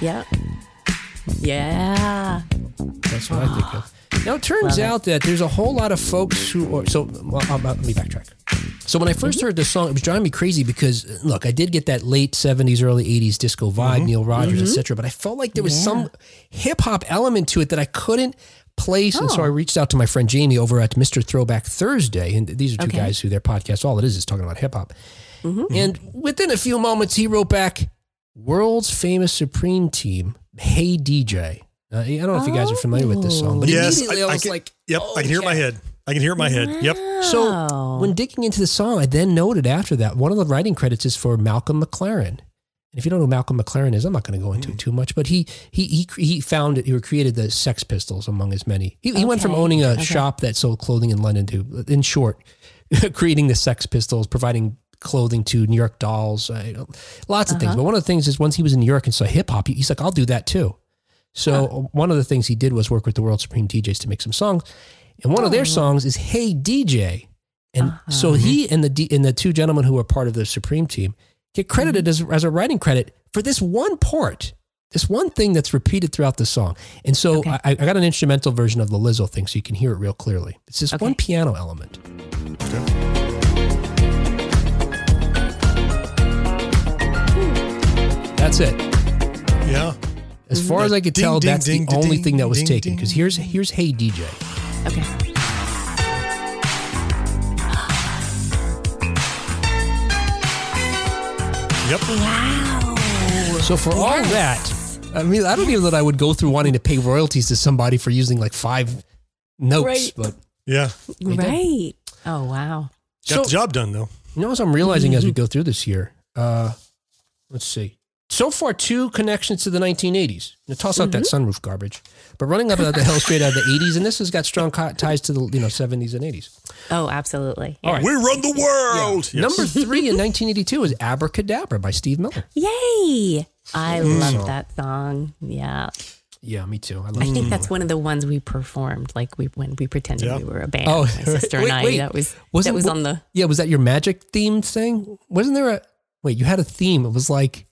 Speaker 4: yeah. Yeah. Yeah.
Speaker 2: That's what I think of. Now it turns
Speaker 4: Love it.
Speaker 2: out that there's a whole lot of folks who are so. Well, uh, let me backtrack. So when I 1st
Speaker 4: Mm-hmm.
Speaker 2: heard this song, it was driving me crazy because look, I did get that late '70s, early '80s disco vibe, Nile Rodgers, etc. But I felt like there was
Speaker 4: Mm-hmm. Yeah.
Speaker 2: some hip hop element to it that I couldn't place, and so
Speaker 4: Oh.
Speaker 2: I reached out to my friend Jamie over at Mr. Throwback Thursday, and these are two
Speaker 4: Okay.
Speaker 2: guys who their podcast all it is is talking about hip hop.
Speaker 4: Mm-hmm.
Speaker 2: And within a few moments, he wrote back, "World's famous Supreme Team, Hey DJ." Uh, I don't know if you guys are familiar with this song, but
Speaker 3: Yes,
Speaker 2: immediately I,
Speaker 3: I, I
Speaker 2: was
Speaker 3: can,
Speaker 2: like,
Speaker 3: "Yep, I can hear it my head. I can hear it in my head. Yep."
Speaker 2: So
Speaker 4: Oh.
Speaker 2: when digging into the song, I then noted after that one of the writing credits is for Malcolm McLaren. And if you don't know who Malcolm McLaren is, I'm not going to go into it too much. But he he he he found it. He created the Sex Pistols among his many. He, he went from owning a
Speaker 4: okay.
Speaker 2: shop that sold clothing in London to, in short, creating the Sex Pistols, providing clothing to New York Dolls, uh, you know, lots of
Speaker 4: Uh-huh.
Speaker 2: things. But one of the things is once he was in New York and saw hip hop, he's like, I'll do that too. So one of the things he did was work with the World Supreme DJs to make some songs, and one of
Speaker 4: Oh.
Speaker 2: their songs is "Hey DJ," and so he and the D, and the two gentlemen who are part of the Supreme team get credited as as a writing credit for this one part, this one thing that's repeated throughout the song. And so
Speaker 4: Okay.
Speaker 2: I, I got an instrumental version of the Lizzo thing, so you can hear it real clearly. It's this
Speaker 4: Okay.
Speaker 2: one piano element. That's it.
Speaker 3: Yeah.
Speaker 2: As far as I could
Speaker 3: Ding,
Speaker 2: tell,
Speaker 3: ding,
Speaker 2: that's
Speaker 3: ding,
Speaker 2: the only
Speaker 3: ding,
Speaker 2: thing that was
Speaker 3: ding,
Speaker 2: taken. Because here's here's Hey DJ.
Speaker 4: Okay.
Speaker 3: Yep.
Speaker 4: Wow.
Speaker 2: So for all that, I mean, I don't even know that I would go through wanting to pay royalties to somebody for using like five notes,
Speaker 4: Right.
Speaker 2: but
Speaker 3: Yeah.
Speaker 2: did.
Speaker 4: Right. Oh wow.
Speaker 3: Got
Speaker 2: so
Speaker 3: the job done though.
Speaker 2: you know, as I'm realizing as we go through this year, uh, let's see. So far, two connections to the 1980s. Now, toss out that sunroof garbage, but running up out the hill straight out of the 80s, and this has got strong co- ties to the you know 70s and 80s.
Speaker 4: Oh, absolutely.
Speaker 2: All right.
Speaker 3: We run the world. Yes.
Speaker 2: Number three in 1982 is Abracadabra by Steve Miller.
Speaker 4: Yay! I
Speaker 2: Mm.
Speaker 4: love that song. Yeah.
Speaker 2: Yeah, me too. I, love
Speaker 4: I think
Speaker 2: Stevie
Speaker 4: that's one of the ones we performed, like we when we pretended
Speaker 3: Yeah.
Speaker 4: we were a band.
Speaker 2: Oh,
Speaker 4: my sister
Speaker 2: wait,
Speaker 4: and I.
Speaker 2: wait.
Speaker 4: That was
Speaker 2: Was
Speaker 4: that was on the.
Speaker 2: Yeah, was that your magic themed thing? Wasn't there a wait? You had a theme. It was like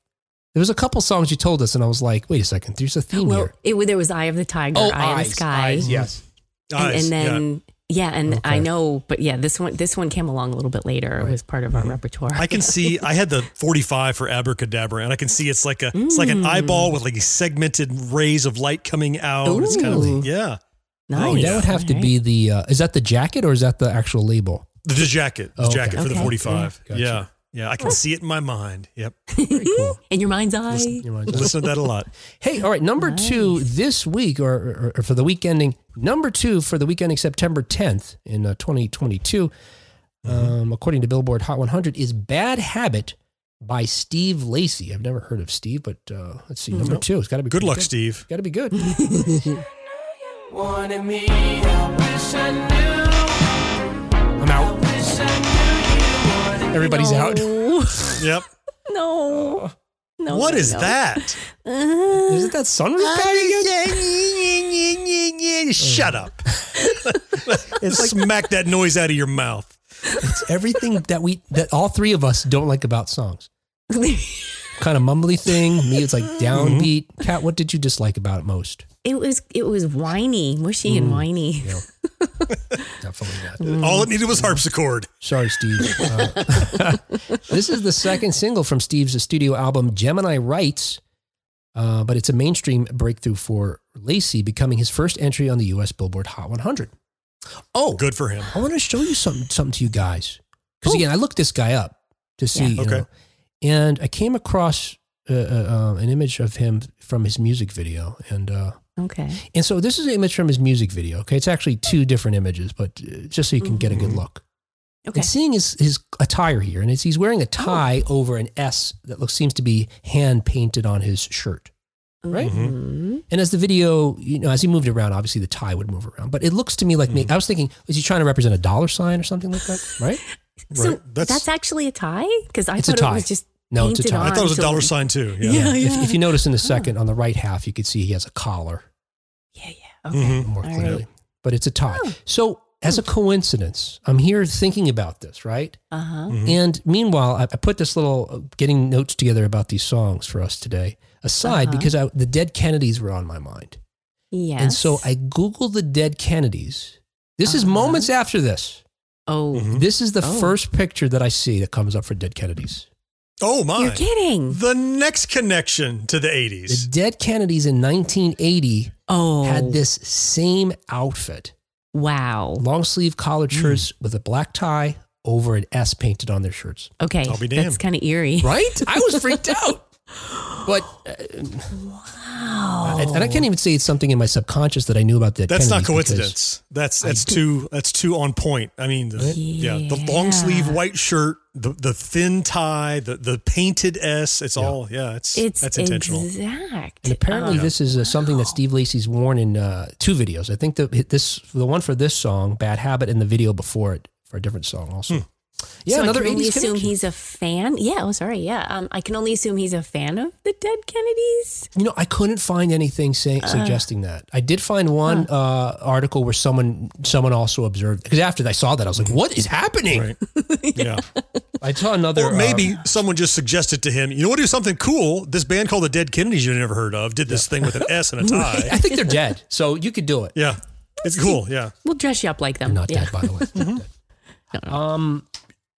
Speaker 2: there was a couple songs you told us, and I was like, wait a second, there's a theme
Speaker 4: Well,
Speaker 2: here.
Speaker 4: it, there was Eye of the Tiger,
Speaker 2: Oh,
Speaker 4: Eye of the Sky,
Speaker 2: eyes, yes.
Speaker 4: and,
Speaker 3: Eyes,
Speaker 4: and then yeah, and
Speaker 2: Okay.
Speaker 4: I know, but yeah, this one this one came along a little bit later. It was part of our repertoire.
Speaker 3: I can see. I had the 45 for Abracadabra, and I can see it's like a it's like an eyeball with like segmented rays of light coming out. It's kind of yeah.
Speaker 4: nice.
Speaker 2: Oh, that would have to be the. Uh, is that the jacket or is that the actual label?
Speaker 3: The, the jacket, the
Speaker 2: Oh, okay.
Speaker 3: jacket for the
Speaker 4: Okay.
Speaker 3: 45.
Speaker 2: Gotcha.
Speaker 3: Yeah, yeah. I can see it in my mind. Yep.
Speaker 2: Cool.
Speaker 4: in your mind's eye.
Speaker 2: You know,
Speaker 3: Listen to that a lot.
Speaker 2: Hey, all right. Number two this week, or, or, or for the week ending, number two for the week ending September 10th in uh, 2022, um, according to Billboard Hot 100, is Bad Habit by Steve Lacy. I've never heard of Steve, but uh, let's see. Number two. It's got to be
Speaker 3: Good
Speaker 2: pretty
Speaker 3: luck, Steve.
Speaker 2: Got to be good.
Speaker 7: Wanted me, I wish I knew.
Speaker 2: I'm out.
Speaker 7: Wish I knew you wanted
Speaker 2: Everybody's out.
Speaker 3: Yep.
Speaker 4: No, no.
Speaker 3: what
Speaker 4: no,
Speaker 3: is
Speaker 4: no.
Speaker 3: that? Uh-huh.
Speaker 2: Is it that sunroof uh, guy again?
Speaker 3: Shut up. and smack that noise out of your mouth.
Speaker 2: It's everything that we that all three of us don't like about songs. Kind of mumbly thing. Me, it's like downbeat. Kat, what did you dislike about it most?
Speaker 4: It was it was whiny, mushy, and whiny.
Speaker 2: Definitely not.
Speaker 3: All it needed was harpsichord.
Speaker 2: Sorry, Steve. Uh, this is the second single from Steve's studio album, Gemini Rights, uh, but it's a mainstream breakthrough for Lacy, becoming his first entry on the U.S. Billboard Hot 100. Oh,
Speaker 3: Good for him.
Speaker 2: I want to show you something, something to you guys. Because again, I looked this guy up to see, you
Speaker 3: Okay.
Speaker 2: know, and I came across uh, uh, uh, an image of him from his music video, and uh,
Speaker 4: Okay.
Speaker 2: and so this is an image from his music video. Okay, it's actually two different images, but uh, just so you can get a good look.
Speaker 4: Okay.
Speaker 2: And seeing his his attire here, and it's, he's wearing a tie over an S that looks seems to be hand painted on his shirt. Right?
Speaker 4: Mhm.
Speaker 2: And as the video, you know, as he moved around, obviously the tie would move around. But it looks to me like me. I was thinking, is he trying to represent a dollar sign or something like that? Right?
Speaker 4: So
Speaker 3: Right.
Speaker 4: that's,
Speaker 3: That's-
Speaker 4: actually a tie because I
Speaker 2: It's a
Speaker 4: thought
Speaker 2: tie.
Speaker 4: it was just
Speaker 2: No, it's a
Speaker 4: painted
Speaker 2: tie.
Speaker 3: I thought it was a dollar
Speaker 4: to-
Speaker 3: sign too. Yeah.
Speaker 4: Yeah,
Speaker 2: If,
Speaker 4: yeah.
Speaker 2: if you notice in the second on the right half, you could see he has a collar
Speaker 4: yeah, yeah. Okay.
Speaker 3: Mhm.
Speaker 2: more
Speaker 4: All
Speaker 2: clearly.
Speaker 4: right.
Speaker 2: But it's a tie. So as a coincidence, I'm here thinking about this, right?
Speaker 4: Uh huh.
Speaker 3: Mm-hmm.
Speaker 2: And meanwhile, I, I put this little uh, getting notes together about these songs for us today aside
Speaker 4: Uh-huh.
Speaker 2: because I, the Dead Kennedys were on my mind.
Speaker 4: Yes.
Speaker 2: And so I Googled the Dead Kennedys. This is
Speaker 4: Uh-huh.
Speaker 2: moments after this.
Speaker 4: Oh,
Speaker 3: Mhm.
Speaker 2: This is the
Speaker 4: Oh.
Speaker 2: first picture that I see that comes up for Dead Kennedys.
Speaker 3: Oh my.
Speaker 4: you're kidding.
Speaker 3: The next connection to the 80s.
Speaker 2: The Dead Kennedys in 1980
Speaker 4: Oh,
Speaker 2: had this same outfit
Speaker 4: wow.
Speaker 2: long sleeve collared
Speaker 3: Hmm.
Speaker 2: shirts with a black tie over an S painted on their shirts.
Speaker 4: Okay,
Speaker 3: I'll be
Speaker 4: that's kind of eerie.
Speaker 2: Right? I was freaked out. But uh,
Speaker 4: Wow.
Speaker 2: and I can't even say it's something in my subconscious that I knew about Dead
Speaker 3: That's not
Speaker 2: Kennedys because-
Speaker 3: coincidence. That's that's too that's too on point. I mean, the, yeah, the long sleeve white shirt, the the thin tie, the the painted S. It's all yeah. It's
Speaker 4: It's
Speaker 3: that's intentional.
Speaker 4: exact.
Speaker 2: And apparently,
Speaker 4: Um,
Speaker 2: this is uh, something that Steve Lacy's worn in uh, two videos. I think the this the one for this song, "Bad Habit," and the video before it for a different song, also. Yeah,
Speaker 4: so
Speaker 2: another
Speaker 4: I can only assume
Speaker 2: connection.
Speaker 4: he's a fan. Yeah. Oh, sorry. Yeah. Um, I can only assume he's a fan of the Dead Kennedys.
Speaker 2: You know, I couldn't find anything saying suggesting that. I did find one uh, article where someone someone also observed because after I saw that, I was like, "What is happening?"
Speaker 3: Right. Yeah.
Speaker 2: I saw another.
Speaker 3: Or maybe
Speaker 2: uh,
Speaker 3: someone just suggested to him, you know what, do something cool. This band called the Dead Kennedys you never heard of did this thing with an S and a
Speaker 2: I
Speaker 3: tie.
Speaker 2: I think they're dead, so you could do it.
Speaker 3: Yeah. It's cool. Yeah.
Speaker 4: We'll dress you up like them.
Speaker 2: They're not
Speaker 4: yeah.
Speaker 2: dead, by the way. Not dead. Um,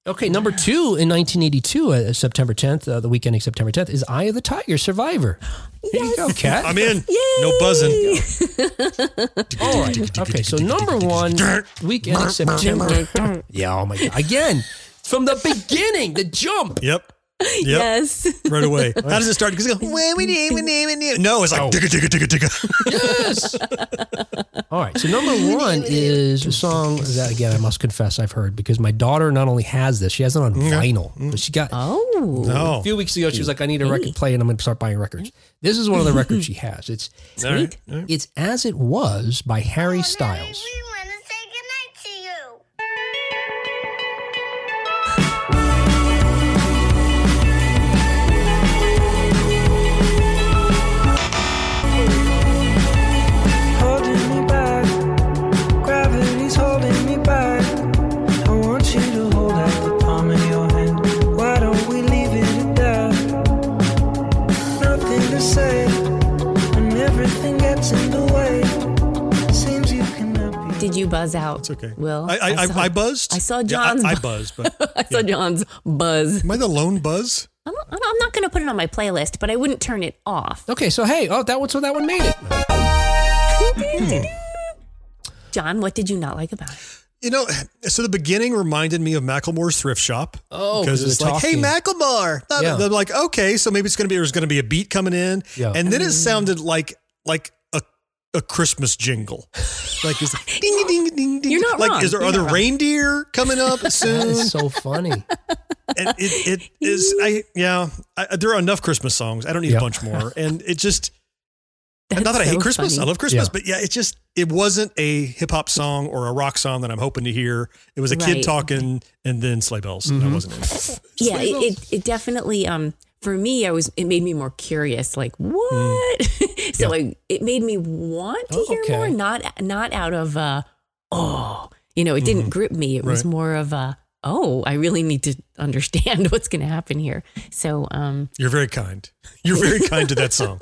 Speaker 2: okay, number two in 1982, uh, September 10th, uh, the weekending September 10th, is Eye of the Tiger, Survivor. Here you go, Kat.
Speaker 3: I'm in. No buzzing.
Speaker 2: All right. Okay, so number one, weekend of September. yeah, oh my God. Again, from the beginning, the jump.
Speaker 3: Yep. Yep.
Speaker 4: Yes.
Speaker 3: Right away. How does it start? Because it goes, "Wah, wah, dee, wah, dee, wah, no, it's like,
Speaker 2: Oh.
Speaker 3: digga, digga, digga, digga.
Speaker 2: Yes. All right. So number one is a song that, again, I must confess I've heard because my daughter not only has this, she has it on vinyl, mm. but she got.
Speaker 4: Oh.
Speaker 3: No.
Speaker 2: A oh. few weeks ago, she was like, "I need a record player, and I'm going to start buying records." This is one of the records she has. It's
Speaker 3: All right. All right.
Speaker 2: it's "As It Was" by Harry Styles.
Speaker 8: You
Speaker 4: buzz out?
Speaker 3: It's okay.
Speaker 4: Will
Speaker 3: I I, I,
Speaker 4: saw-
Speaker 3: I buzzed.
Speaker 4: I saw
Speaker 3: Yeah,
Speaker 4: John's.
Speaker 3: I, I buzzed, but
Speaker 4: I saw John's buzz.
Speaker 3: am I the lone buzz?
Speaker 4: I'm, I'm not going to put it on my playlist, but I wouldn't turn it off.
Speaker 2: Okay, so hey, oh that one, so that one made it.
Speaker 4: John, what did you not like about it?
Speaker 3: You know, so the beginning reminded me of Macklemore's thrift shop.
Speaker 2: Oh,
Speaker 3: because
Speaker 2: 'cause
Speaker 3: it's
Speaker 2: they're
Speaker 3: like, hey,
Speaker 2: talking.
Speaker 3: Macklemore.
Speaker 2: Yeah.
Speaker 3: They're like, okay, so maybe it's gonna be there's gonna be a beat coming in,
Speaker 2: Yeah.
Speaker 3: and then it mm. sounded like like a a Christmas jingle, like it's like, ding ding ding ding.
Speaker 4: You're not
Speaker 3: like,
Speaker 4: wrong.
Speaker 3: is there
Speaker 4: You're
Speaker 3: other
Speaker 4: not
Speaker 3: reindeer coming up soon?
Speaker 2: is so funny.
Speaker 3: and it, it is I yeah I, there are enough Christmas songs. I don't need
Speaker 2: Yeah.
Speaker 3: a bunch more, and it just
Speaker 4: That's
Speaker 3: not that I hate Christmas.
Speaker 4: funny.
Speaker 3: I love Christmas,
Speaker 2: Yeah.
Speaker 3: but yeah, it just it wasn't a hip hop song or a rock song that I'm hoping to hear. It was a kid talking and then sleigh bells.
Speaker 2: Mm-hmm.
Speaker 3: That wasn't it.
Speaker 4: yeah it, it, it definitely um for me i was it made me more curious like what so I, it made me want to
Speaker 2: Oh,
Speaker 4: hear
Speaker 2: okay.
Speaker 4: more not not out of uh oh you know it didn't grip me it was more of a oh i really need to understand what's going to happen here so um
Speaker 3: You're very kind. You're very kind to that song.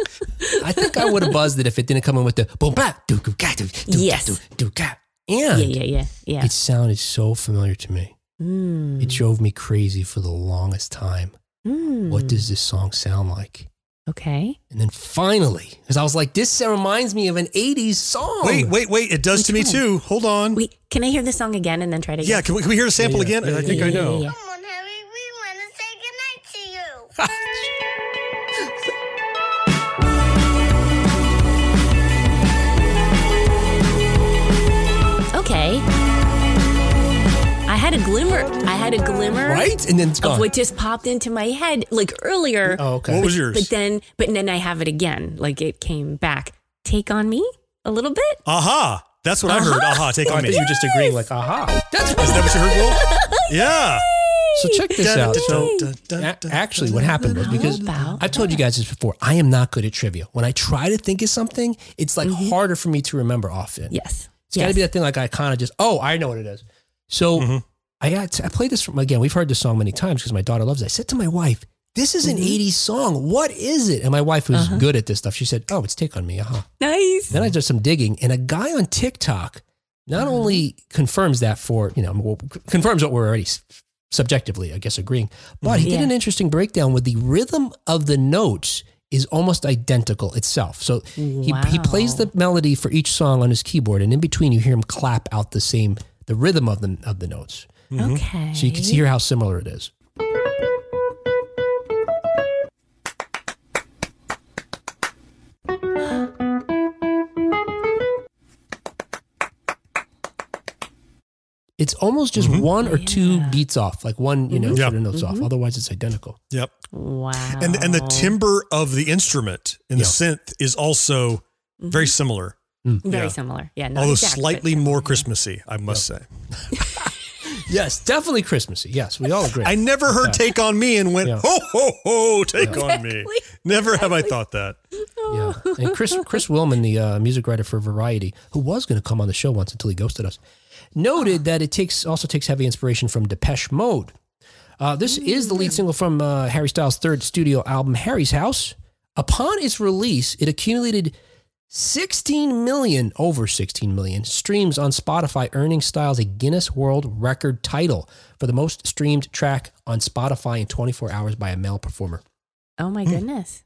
Speaker 2: I think I would have buzzed it if it didn't come in with the boom ba doo doo ga doo doo
Speaker 4: Yes.
Speaker 2: ga doo doo
Speaker 4: yeah yeah yeah yeah
Speaker 2: it sounded so familiar to me.
Speaker 4: Mm,
Speaker 2: It drove me crazy for the longest time.
Speaker 4: Mm.
Speaker 2: What does this song sound like?
Speaker 4: okay
Speaker 2: And then finally, because I was like, this reminds me of an 80s song.
Speaker 3: Wait, wait, wait. It does to me
Speaker 4: Which
Speaker 3: too. Hold on.
Speaker 4: wait can i hear the song again and then try to
Speaker 3: Yeah, can we, can we hear the sample
Speaker 2: Yeah, yeah.
Speaker 3: again?
Speaker 2: Yeah,
Speaker 3: I think I
Speaker 4: yeah,
Speaker 3: know.
Speaker 4: Had a glimmer i had a glimmer
Speaker 2: Right? And then it's
Speaker 4: of
Speaker 2: gone.
Speaker 4: what just popped into my head like earlier.
Speaker 2: Oh, okay.
Speaker 3: What was
Speaker 4: but,
Speaker 3: yours?
Speaker 4: But then, but then I have it again. Like it came back. Take on me a little bit.
Speaker 3: Aha. That's what I heard. Aha. Take
Speaker 2: I
Speaker 3: on
Speaker 2: thought
Speaker 3: me.
Speaker 2: you were just agreeing, like, aha. That's
Speaker 3: Is that what you heard, Will? Yeah.
Speaker 2: So check this out. So
Speaker 3: dun, dun,
Speaker 2: a-
Speaker 3: dun,
Speaker 2: actually, what happened was because I've told you guys this before. I am not good at trivia. When I try to think of something, it's like harder for me to remember often.
Speaker 4: Yes.
Speaker 2: It's got to be that thing like I kind of just, oh, I know what it is. So
Speaker 3: Mm-hmm.
Speaker 2: I got, I played this from, again, we've heard this song many times because my daughter loves it. I said to my wife, this is an mm-hmm. 80s song. What is it? And my wife was uh-huh. good at this stuff. She said, oh, it's Take On Me. Uh-huh.
Speaker 4: nice.
Speaker 2: Then I did some digging, and a guy on TikTok not mm-hmm. only confirms that for, you know, well, confirms what we're already subjectively, I guess, agreeing, but he mm-hmm.
Speaker 4: did
Speaker 2: an interesting breakdown with the rhythm of the notes is almost identical itself. So he, he plays the melody for each song on his keyboard, and in between you hear him clap out the same, the rhythm of the, of the notes.
Speaker 4: Okay.
Speaker 2: So you can hear how similar it is. It's almost just mm-hmm. one or two beats off, like one, you know, mm-hmm.
Speaker 3: Yeah.
Speaker 2: sort of notes off. Otherwise, it's identical.
Speaker 3: Yep.
Speaker 4: Wow.
Speaker 3: And and the timbre of the instrument and the synth is also very similar, mm.
Speaker 4: very
Speaker 3: yeah.
Speaker 4: similar. Yeah. Not
Speaker 3: although
Speaker 4: exact, but
Speaker 3: slightly
Speaker 4: similar.
Speaker 3: more Christmassy, I must say.
Speaker 2: Yes, definitely Christmassy. Yes, we all agree.
Speaker 3: I never heard "Take on Me" and went
Speaker 2: Yeah.
Speaker 3: ho ho ho, take on me. Never have I thought that.
Speaker 2: Yeah, and Chris Chris Willman, the uh, music writer for Variety, who was going to come on the show once until he ghosted us, noted that it takes also takes heavy inspiration from Depeche Mode. Uh, this is the lead single from uh, Harry Styles' third studio album, Harry's House. Upon its release, it accumulated 16 million, over 16 million streams on Spotify, earning Styles a Guinness World Record title for the most streamed track on Spotify in 24 hours by a male performer.
Speaker 4: Oh my hmm. goodness.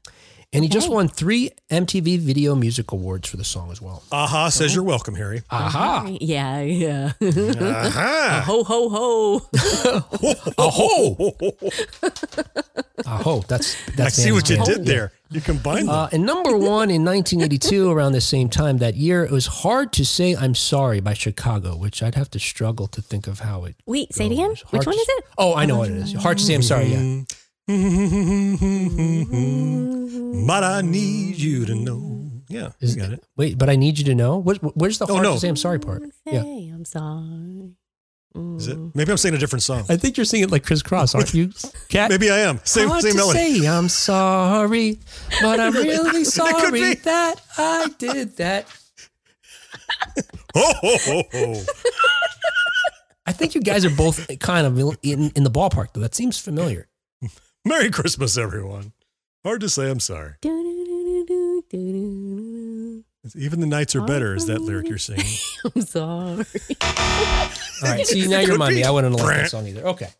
Speaker 2: And he just won three MTV Video Music Awards for the song as well.
Speaker 3: Aha says you're welcome, Harry.
Speaker 2: Aha!
Speaker 4: Yeah. Yeah.
Speaker 3: Aha.
Speaker 4: ho ho ho.
Speaker 2: Aho! Aho! That's
Speaker 3: I
Speaker 2: that's
Speaker 3: see what you did
Speaker 2: name.
Speaker 3: there. You combined them.
Speaker 2: Uh, and number one in 1982, around the same time that year, it was "Hard to Say I'm Sorry" by Chicago, which I'd have to struggle to think of how it.
Speaker 4: Wait, say it again.
Speaker 2: goes.
Speaker 4: Which one is it?
Speaker 2: Oh, I know what it is. Hard to say I'm sorry. Yeah.
Speaker 3: but I need you to know. Yeah,
Speaker 2: Is-
Speaker 3: you got it.
Speaker 2: Wait, but I need you to know. What, where's the
Speaker 3: Oh,
Speaker 2: hard
Speaker 3: no.
Speaker 2: to say I'm sorry part? Yeah.
Speaker 4: I'm sorry.
Speaker 3: Is it? Maybe I'm singing a different song.
Speaker 2: I think you're singing it like Chris Cross, aren't you, Kat?
Speaker 3: Maybe I am. Same
Speaker 2: Hard
Speaker 3: same
Speaker 2: to
Speaker 3: melody.
Speaker 2: say I'm sorry, but I'm really sorry that I did that.
Speaker 3: Ho ho ho ho.
Speaker 2: I think you guys are both kind of in, in the ballpark, though. That seems familiar.
Speaker 3: Merry Christmas, everyone. Hard to say I'm sorry. Even the nights are better. Is that lyric you're singing?
Speaker 4: I'm sorry.
Speaker 2: All right. See, now you're
Speaker 3: Could
Speaker 2: reminding me. I wouldn't have liked that
Speaker 3: Brant.
Speaker 2: song either. Okay.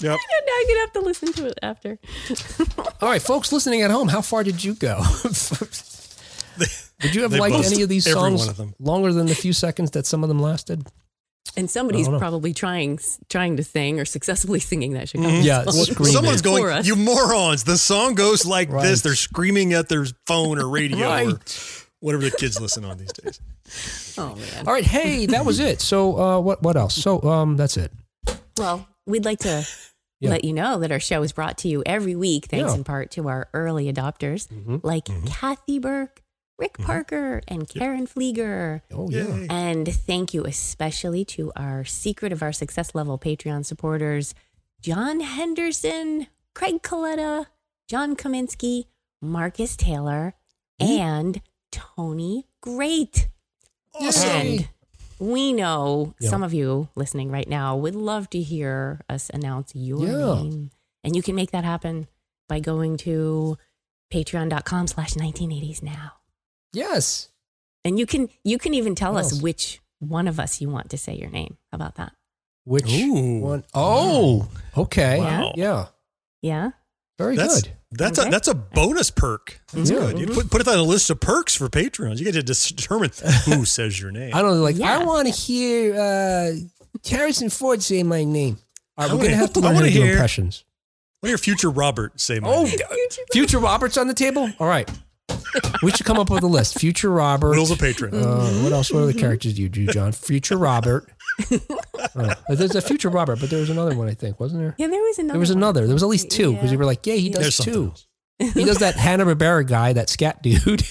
Speaker 3: Yep.
Speaker 4: now I'm gonna have to listen to it after.
Speaker 2: All right, folks listening at home, how far did you go? Would you have
Speaker 3: They
Speaker 2: liked any of these songs
Speaker 3: one of them.
Speaker 2: longer than the few seconds that some of them lasted?
Speaker 4: And somebody's
Speaker 2: I don't know.
Speaker 4: probably trying trying to sing or successfully singing that Chicago mm-hmm.
Speaker 2: Yeah,
Speaker 4: song.
Speaker 2: Well.
Speaker 3: Someone's going, you morons. The song goes like
Speaker 2: Right.
Speaker 3: this. They're screaming at their phone or radio or
Speaker 2: Right.
Speaker 3: Whatever the kids listen on these days.
Speaker 4: Oh man.
Speaker 2: All right, hey, that was it. So, uh, what what else? So, um, that's it.
Speaker 4: Well, we'd like to
Speaker 2: Yeah.
Speaker 4: let you know that our show is brought to you every week, thanks
Speaker 2: Yeah.
Speaker 4: in part to our early adopters
Speaker 2: Mhm.
Speaker 4: like Kathy Burke, Rick
Speaker 2: Mm-hmm.
Speaker 4: Parker, and Karen Flieger.
Speaker 2: Oh yeah.
Speaker 3: Yay.
Speaker 4: And thank you especially to our secret of our success level Patreon supporters, John Henderson, Craig Coletta, John Kaminsky, Marcus Taylor, and Tony Great.
Speaker 3: Awesome.
Speaker 4: And we know
Speaker 2: Yeah.
Speaker 4: some of you listening right now would love to hear us announce your
Speaker 2: Yeah.
Speaker 4: name. And you can make that happen by going to patreon.com slash 1980s now.
Speaker 2: Yes.
Speaker 4: And you can you can even tell
Speaker 2: What
Speaker 4: us
Speaker 2: else?
Speaker 4: which one of us you want to say your name. How about that?
Speaker 2: Which
Speaker 3: Ooh.
Speaker 2: one? Oh, okay.
Speaker 3: Wow.
Speaker 2: Yeah.
Speaker 4: Yeah.
Speaker 2: Very
Speaker 3: That's
Speaker 2: good.
Speaker 3: that's a that's a bonus perk. That's
Speaker 2: Yeah.
Speaker 3: good. You put put it on a list of perks for Patreons. You get to determine who says your name.
Speaker 2: I don't know. Like,
Speaker 4: Yeah.
Speaker 2: I want to hear uh, Harrison Ford say my name. All right,
Speaker 3: I
Speaker 2: we're gonna
Speaker 3: wanna-
Speaker 2: have to learn how
Speaker 3: wanna
Speaker 2: to do
Speaker 3: hear-
Speaker 2: impressions.
Speaker 3: What your future Robert say my
Speaker 2: Oh,
Speaker 3: name?
Speaker 2: future Robert's on the table. All right, we should come up with a list. Future Robert.
Speaker 3: Will's a patron.
Speaker 2: Uh, what else? What other characters do you do, John? Future Robert. Oh, there's a future Robert, but there was another one, I think, wasn't there?
Speaker 4: Yeah, there was another.
Speaker 2: There was
Speaker 4: one.
Speaker 2: another. There was at least two because
Speaker 4: Yeah.
Speaker 2: you were like, yeah, he does
Speaker 3: There's
Speaker 2: two. He does that Hanna Barbera guy, that scat dude.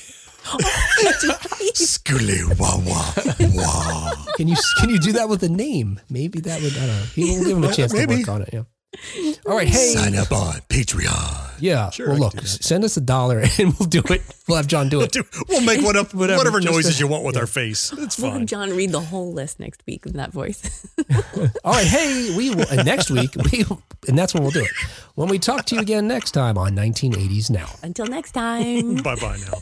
Speaker 3: Skooly wah wah wah.
Speaker 2: Can you can you do that with a name? Maybe that would. I don't know. He will give him a chance to work on it. Yeah. All right. Hey.
Speaker 3: Sign up on Patreon.
Speaker 2: Yeah.
Speaker 3: Sure,
Speaker 2: well,
Speaker 3: I can
Speaker 2: look,
Speaker 3: do that.
Speaker 2: send us a dollar and we'll do it. We'll have John do it.
Speaker 3: Do- We'll make one up,
Speaker 2: Whatever,
Speaker 3: whatever,
Speaker 2: just
Speaker 3: noises
Speaker 2: to-
Speaker 3: you want with our face. It's
Speaker 4: We'll have
Speaker 3: fine.
Speaker 4: John read the whole list next week in that voice.
Speaker 2: All right. Hey, we will, and next week we and that's when we'll do it. When we talk to you again next time on 1980s Now.
Speaker 4: Until next time.
Speaker 3: Bye bye now.